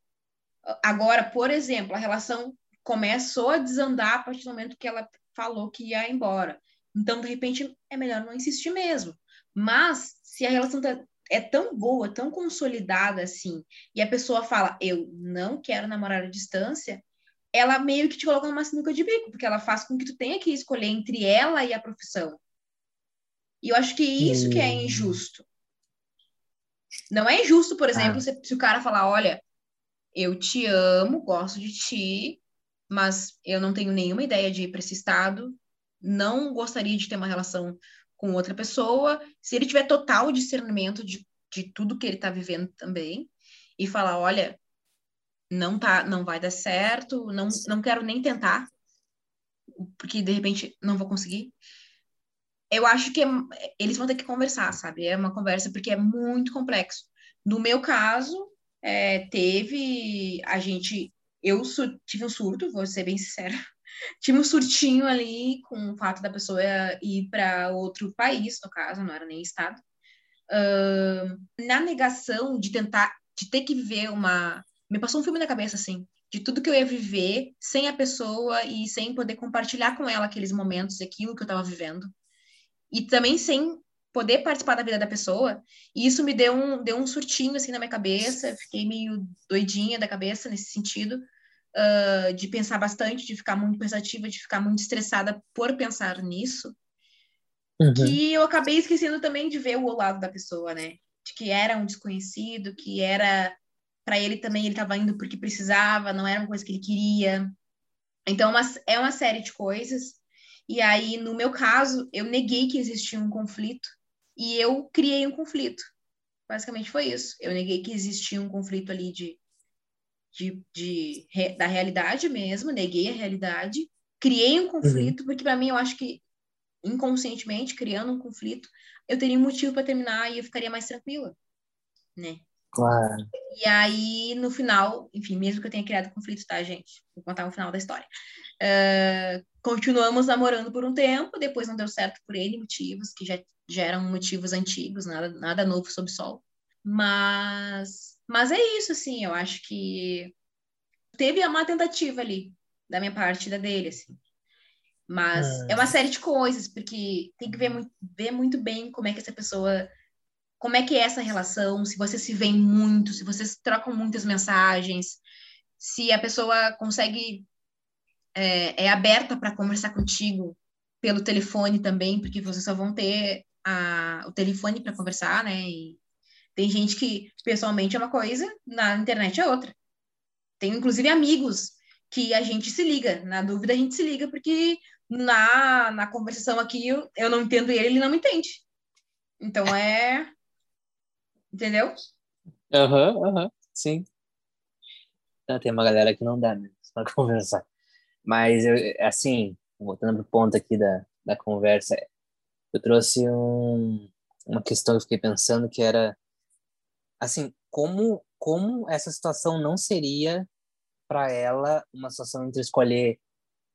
Agora, por exemplo, a relação começou a desandar a partir do momento que ela falou que ia embora. Então, de repente, é melhor não insistir mesmo. Mas, se a relação tá, é tão boa, tão consolidada assim, e a pessoa fala, eu não quero namorar à distância, ela meio que te coloca numa sinuca de bico, porque ela faz com que tu tenha que escolher entre ela e a profissão. E eu acho que isso que é hum. injusto. Não é injusto, por exemplo, ah. se, se o cara falar, olha, eu te amo, gosto de ti, mas eu não tenho nenhuma ideia de ir para esse estado, não gostaria de ter uma relação com outra pessoa, se ele tiver total discernimento de, de tudo que ele está vivendo também, e falar, olha, não tá, não vai dar certo, não, não quero nem tentar, porque de repente não vou conseguir. Eu acho que é, eles vão ter que conversar, sabe? É uma conversa porque é muito complexo. No meu caso, é, teve a gente, eu tive um surto, vou ser bem sincera *laughs* tinha um surtinho ali com o fato da pessoa ir para outro país, no caso, não era nem estado. Uh, na negação de tentar, de ter que viver uma. Me passou um filme na cabeça, assim, de tudo que eu ia viver sem a pessoa e sem poder compartilhar com ela aqueles momentos, aquilo que eu estava vivendo. E também sem poder participar da vida da pessoa. E isso me deu um, deu um surtinho, assim, na minha cabeça. Fiquei meio doidinha da cabeça nesse sentido uh, de pensar bastante, de ficar muito pensativa, de ficar muito estressada por pensar nisso, uhum. que eu acabei esquecendo também de ver o lado da pessoa, né? De que era um desconhecido, que era para ele também ele estava indo porque precisava, não era uma coisa que ele queria. Então, uma, é uma série de coisas. E aí, no meu caso, eu neguei que existia um conflito e eu criei um conflito. Basicamente foi isso. Eu neguei que existia um conflito ali de de, de, da realidade mesmo, neguei a realidade, criei um conflito, uhum. porque para mim eu acho que inconscientemente, criando um conflito, eu teria um motivo para terminar e eu ficaria mais tranquila, né? Claro. E aí, no final, enfim, mesmo que eu tenha criado conflito, tá, gente? Vou contar o final da história. Uh, continuamos namorando por um tempo, depois não deu certo por N motivos, que já, já eram motivos antigos, nada, nada novo sob o sol. Mas mas é isso, assim, eu acho que teve uma tentativa ali, da minha parte da dele, assim. Mas é. é uma série de coisas, porque tem que ver muito, ver muito bem como é que essa pessoa. Como é que é essa relação, se vocês se veem muito, se vocês trocam muitas mensagens, se a pessoa consegue é, é aberta para conversar contigo pelo telefone também, porque vocês só vão ter a, o telefone para conversar, né? E tem gente que pessoalmente é uma coisa, na internet é outra. Tem inclusive amigos que a gente se liga, na dúvida a gente se liga, porque na, na conversação aqui eu, eu não entendo ele, ele não me entende. Então é. Entendeu? Aham, uhum, aham, uhum, sim. Não, tem uma galera que não dá mesmo para conversar. Mas, eu, assim, voltando pro ponto aqui da, da conversa, eu trouxe um, uma questão que eu fiquei pensando que era, assim, como, como essa situação não seria para ela uma situação entre escolher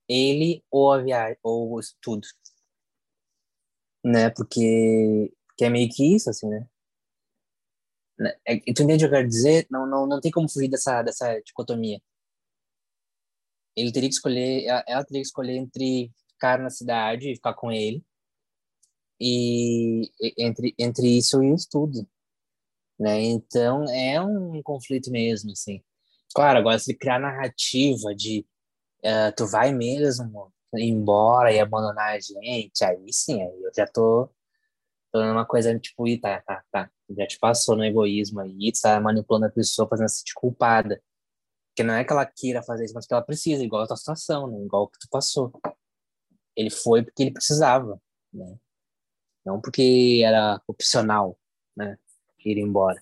ele ou a viagem, ou o estudo. Né? Porque, porque é meio que isso, assim, né? né é, tu entende o que eu quero dizer? Não, não, não tem como fugir dessa, dessa dicotomia. Ele teria que escolher, ela teria que escolher entre ficar na cidade e ficar com ele, e entre, entre isso e o estudo. Né? Então, é um conflito mesmo, assim. Claro, agora se criar narrativa de uh, tu vai mesmo embora e abandonar a gente, aí sim, aí eu já tô, tô numa coisa tipo, tá, tá, tá, já te passou no egoísmo aí, tu tá manipulando a pessoa, fazendo se sentir culpada. Porque não é que ela queira fazer isso, mas que ela precisa, igual a tua situação, né? igual o que tu passou. Ele foi porque ele precisava, né? Não porque era opcional, né? Ir embora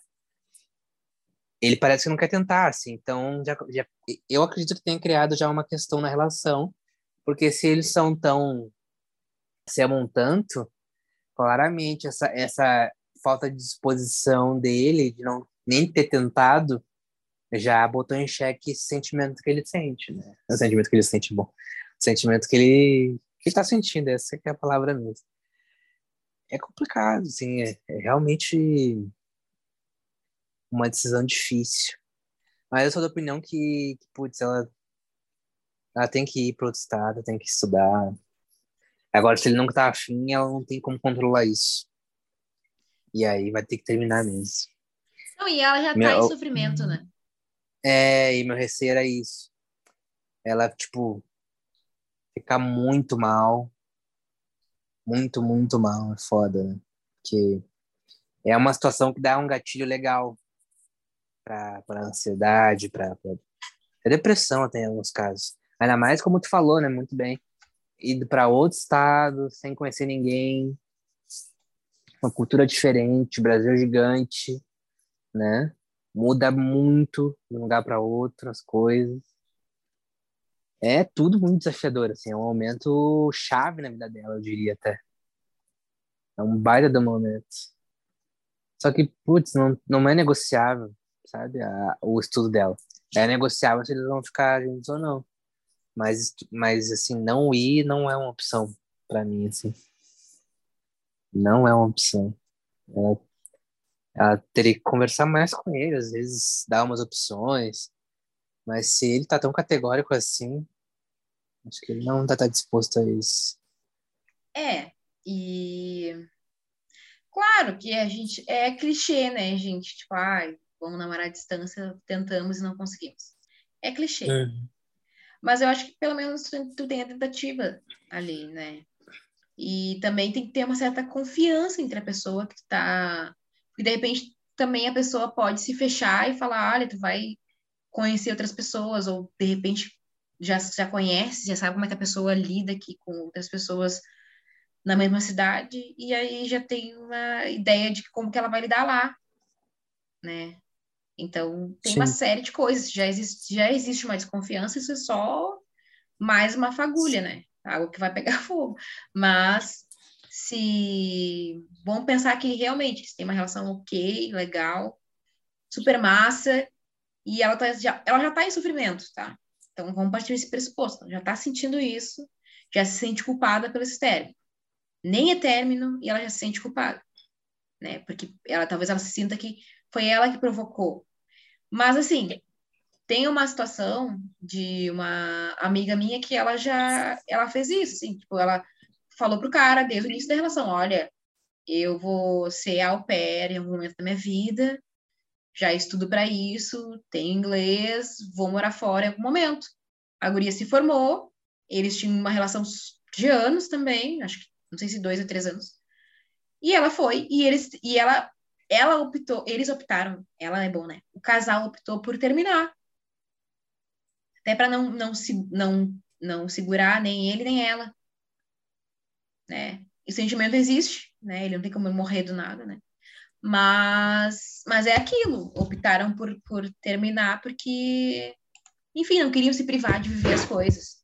ele parece que não quer tentar, assim. Então, já, já, eu acredito que tenha criado já uma questão na relação, porque se eles são tão se amam tanto, claramente essa essa falta de disposição dele de não nem ter tentado já botou em xeque esse sentimento que ele sente, né? O sentimento que ele sente bom, o sentimento que ele que está sentindo, essa é a palavra mesmo. É complicado, assim, é, é realmente uma decisão difícil. Mas eu sou da opinião que, que putz, ela, ela tem que ir para outro estado, tem que estudar. Agora, se ele não tá afim, ela não tem como controlar isso. E aí vai ter que terminar mesmo. Não, e ela já meu, tá em sofrimento, né? É, e meu receio era isso. Ela, tipo, ficar muito mal. Muito, muito mal. É foda, né? Porque é uma situação que dá um gatilho legal para ansiedade, para depressão até em alguns casos. Ainda mais como tu falou, né, muito bem, indo para outro estado, sem conhecer ninguém, uma cultura diferente, Brasil gigante, né? Muda muito de um lugar para outro as coisas. É tudo muito desafiador, assim, é um momento chave na vida dela, eu diria até. É um baita do momento. Só que, putz, não, não é negociável sabe? A, o estudo dela. É negociável se eles vão ficar juntos ou não. Mas, mas assim, não ir não é uma opção para mim, assim. Não é uma opção. Ela, ela teria que conversar mais com ele, às vezes dar umas opções. Mas se ele tá tão categórico assim, acho que ele não tá, tá disposto a isso. É, e claro que a gente é clichê, né, gente? Tipo, ai, vamos namorar à distância, tentamos e não conseguimos. É clichê. É. Mas eu acho que pelo menos tu, tu tem a tentativa ali, né? E também tem que ter uma certa confiança entre a pessoa que está. Porque de repente também a pessoa pode se fechar e falar: olha, tu vai conhecer outras pessoas, ou de repente já, já conhece, já sabe como é que a pessoa lida aqui com outras pessoas na mesma cidade, e aí já tem uma ideia de como que ela vai lidar lá, né? Então, tem Sim. uma série de coisas. Já existe, já existe uma desconfiança, isso é só mais uma fagulha, né? Algo que vai pegar *laughs* fogo. Mas, se. Vamos pensar que realmente tem uma relação ok, legal, super massa, e ela, tá, já, ela já tá em sofrimento, tá? Então, vamos partir desse pressuposto. Já tá sentindo isso, já se sente culpada pelo esse término. Nem é término e ela já se sente culpada, né? Porque ela talvez ela se sinta que foi ela que provocou. Mas, assim, tem uma situação de uma amiga minha que ela já ela fez isso, assim, tipo, ela falou pro cara desde o início da relação, olha, eu vou ser au pair em algum momento da minha vida, já estudo para isso, tenho inglês, vou morar fora em algum momento. A guria se formou, Eles tinham uma relação de anos também, acho que não sei se dois ou três anos. E ela foi, e eles e ela ela optou, eles optaram, ela é bom, né? O casal optou por terminar. Até para não não se não não segurar nem ele nem ela, né? E o sentimento existe, né? Ele não tem como morrer do nada, né? Mas mas é aquilo, optaram por por terminar porque enfim, não queriam se privar de viver as coisas.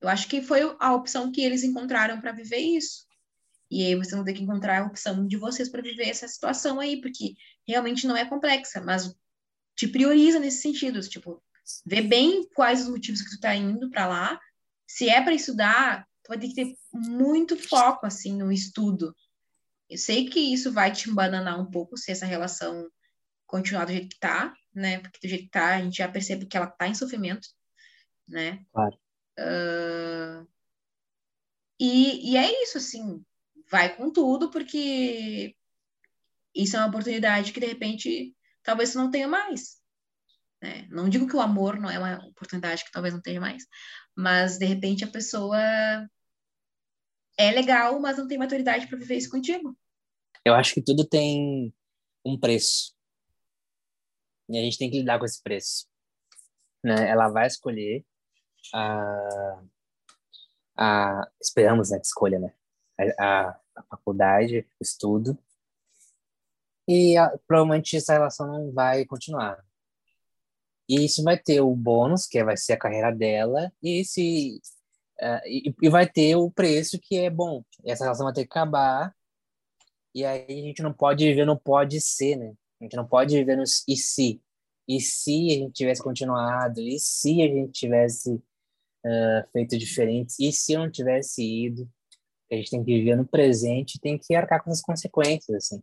Eu acho que foi a opção que eles encontraram para viver isso. E aí vocês vão ter que encontrar a opção de vocês para viver essa situação aí, porque realmente não é complexa, mas te prioriza nesses sentidos, tipo, vê bem quais os motivos que tu tá indo para lá. Se é para estudar, tu vai ter que ter muito foco assim no estudo. Eu sei que isso vai te embananar um pouco se essa relação continuar do jeito que tá, né? Porque do jeito que tá, a gente já percebe que ela tá em sofrimento, né? Claro. Uh... E, e é isso, assim, vai com tudo, porque isso é uma oportunidade que, de repente, talvez você não tenha mais. Né? Não digo que o amor não é uma oportunidade que talvez não tenha mais, mas, de repente, a pessoa é legal, mas não tem maturidade para viver isso contigo. Eu acho que tudo tem um preço. E a gente tem que lidar com esse preço. Né? Ela vai escolher a, a esperamos né, que escolha, né? a, a faculdade, o estudo, e a, provavelmente essa relação não vai continuar. E isso vai ter o bônus, que vai ser a carreira dela, e, esse, uh, e, e, vai ter o preço, que é bom. Essa relação vai ter que acabar, e aí a gente não pode viver no pode ser, né? A gente não pode viver no e se. E se a gente tivesse continuado? E se a gente tivesse uh, feito diferente? E se eu não tivesse ido? A gente tem que viver no presente e tem que arcar com as consequências, assim.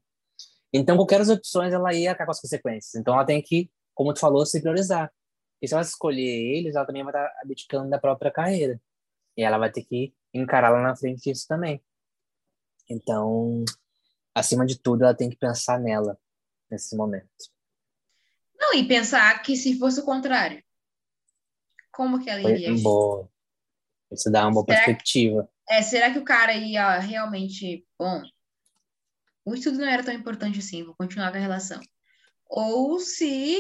Então, qualquer das opções, ela ia arcar com as consequências. Então, ela tem que, como tu falou, se priorizar. E se ela escolher eles, ela também vai estar abdicando da própria carreira. E ela vai ter que encarar lá na frente isso também. Então, acima de tudo, ela tem que pensar nela nesse momento. Não, e pensar que se fosse o contrário, como que ela iria agir? Boa. Isso dá uma boa Será perspectiva. É, será que o cara ia realmente. Bom, o estudo não era tão importante assim, vou continuar com a relação. Ou se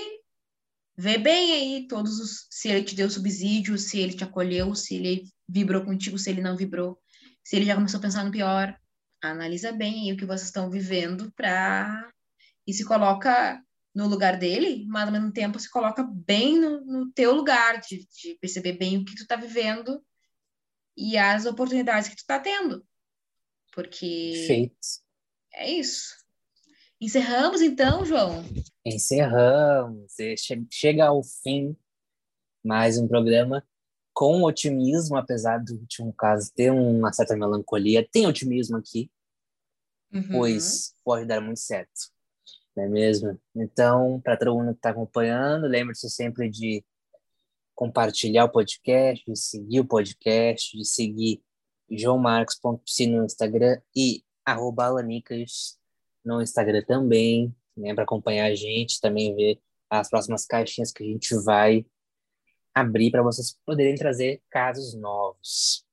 vê bem aí todos os. Se ele te deu subsídio, se ele te acolheu, se ele vibrou contigo, se ele não vibrou, se ele já começou a pensar no pior. Analisa bem o que vocês estão vivendo pra. E se coloca no lugar dele, mas ao mesmo tempo se coloca bem no, no teu lugar, de, de perceber bem o que tu tá vivendo e as oportunidades que tu está tendo. Porque Feito. é isso. Encerramos então, João? Encerramos. Chega ao fim mais um programa com otimismo, apesar do último caso ter uma certa melancolia. Tem otimismo aqui, uhum. pois pode dar muito certo, não é mesmo? Então, para todo mundo que está acompanhando, lembre-se sempre de compartilhar o podcast, de seguir o podcast, de seguir joãomarcos.psi no Instagram e arroba Alanicas no Instagram também, né, para acompanhar a gente, também ver as próximas caixinhas que a gente vai abrir para vocês poderem trazer casos novos.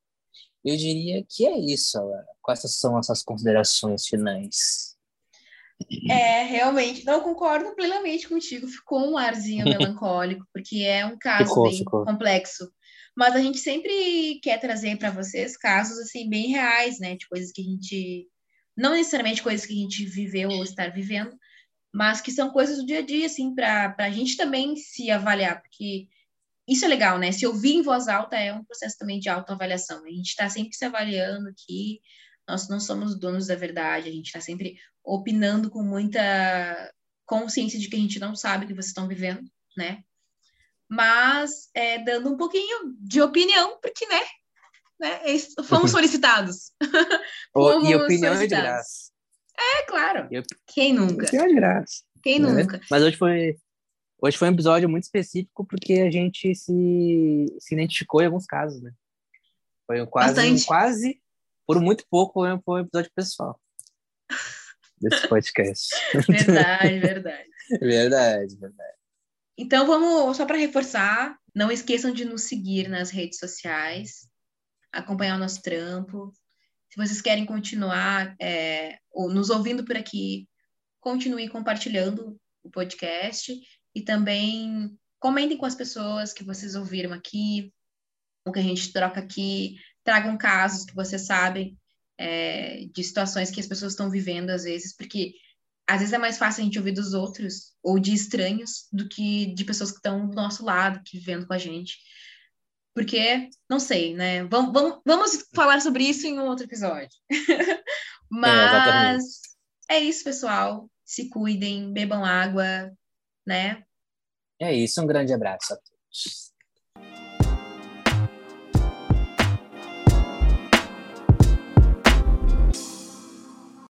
Eu diria que é isso, Alana. Quais são as suas considerações finais? É, realmente, não concordo plenamente contigo. Ficou um arzinho *laughs* melancólico, porque é um caso ficou, bem ficou. complexo. Mas a gente sempre quer trazer para vocês casos assim bem reais, né, de coisas que a gente não necessariamente coisas que a gente viveu ou está vivendo, mas que são coisas do dia a dia, assim, para a gente também se avaliar, porque isso é legal, né? Se ouvir em voz alta é um processo também de autoavaliação. A gente está sempre se avaliando aqui, nós não somos donos da verdade, a gente está sempre opinando com muita consciência de que a gente não sabe o que vocês estão vivendo, né? Mas é, dando um pouquinho de opinião, porque, né? né fomos *laughs* solicitados. fomos e opinião solicitados. é de graça. É, claro. Quem nunca? Opinião é de graça. Quem né? nunca? Mas hoje foi, hoje foi um episódio muito específico porque a gente se, se identificou em alguns casos, né? Foi quase, Bastante. quase por muito pouco foi um episódio pessoal desse podcast. *laughs* verdade, verdade. verdade, verdade. Então vamos, só para reforçar, Não esqueçam de nos seguir nas redes sociais, acompanhar o nosso trampo. Se vocês querem continuar é, ou nos ouvindo por aqui, continue compartilhando o podcast e também comentem com as pessoas que vocês ouviram aqui, o que a gente troca aqui, tragam casos que vocês sabem é, de situações que as pessoas estão vivendo às vezes, porque às vezes é mais fácil a gente ouvir dos outros ou de estranhos do que de pessoas que estão do nosso lado, que vivendo com a gente. Porque, não sei, né? Vamos, vamos, vamos falar sobre isso em um outro episódio. *laughs* Mas é, é isso, pessoal. Se cuidem, bebam água, né? É isso, um grande abraço a todos.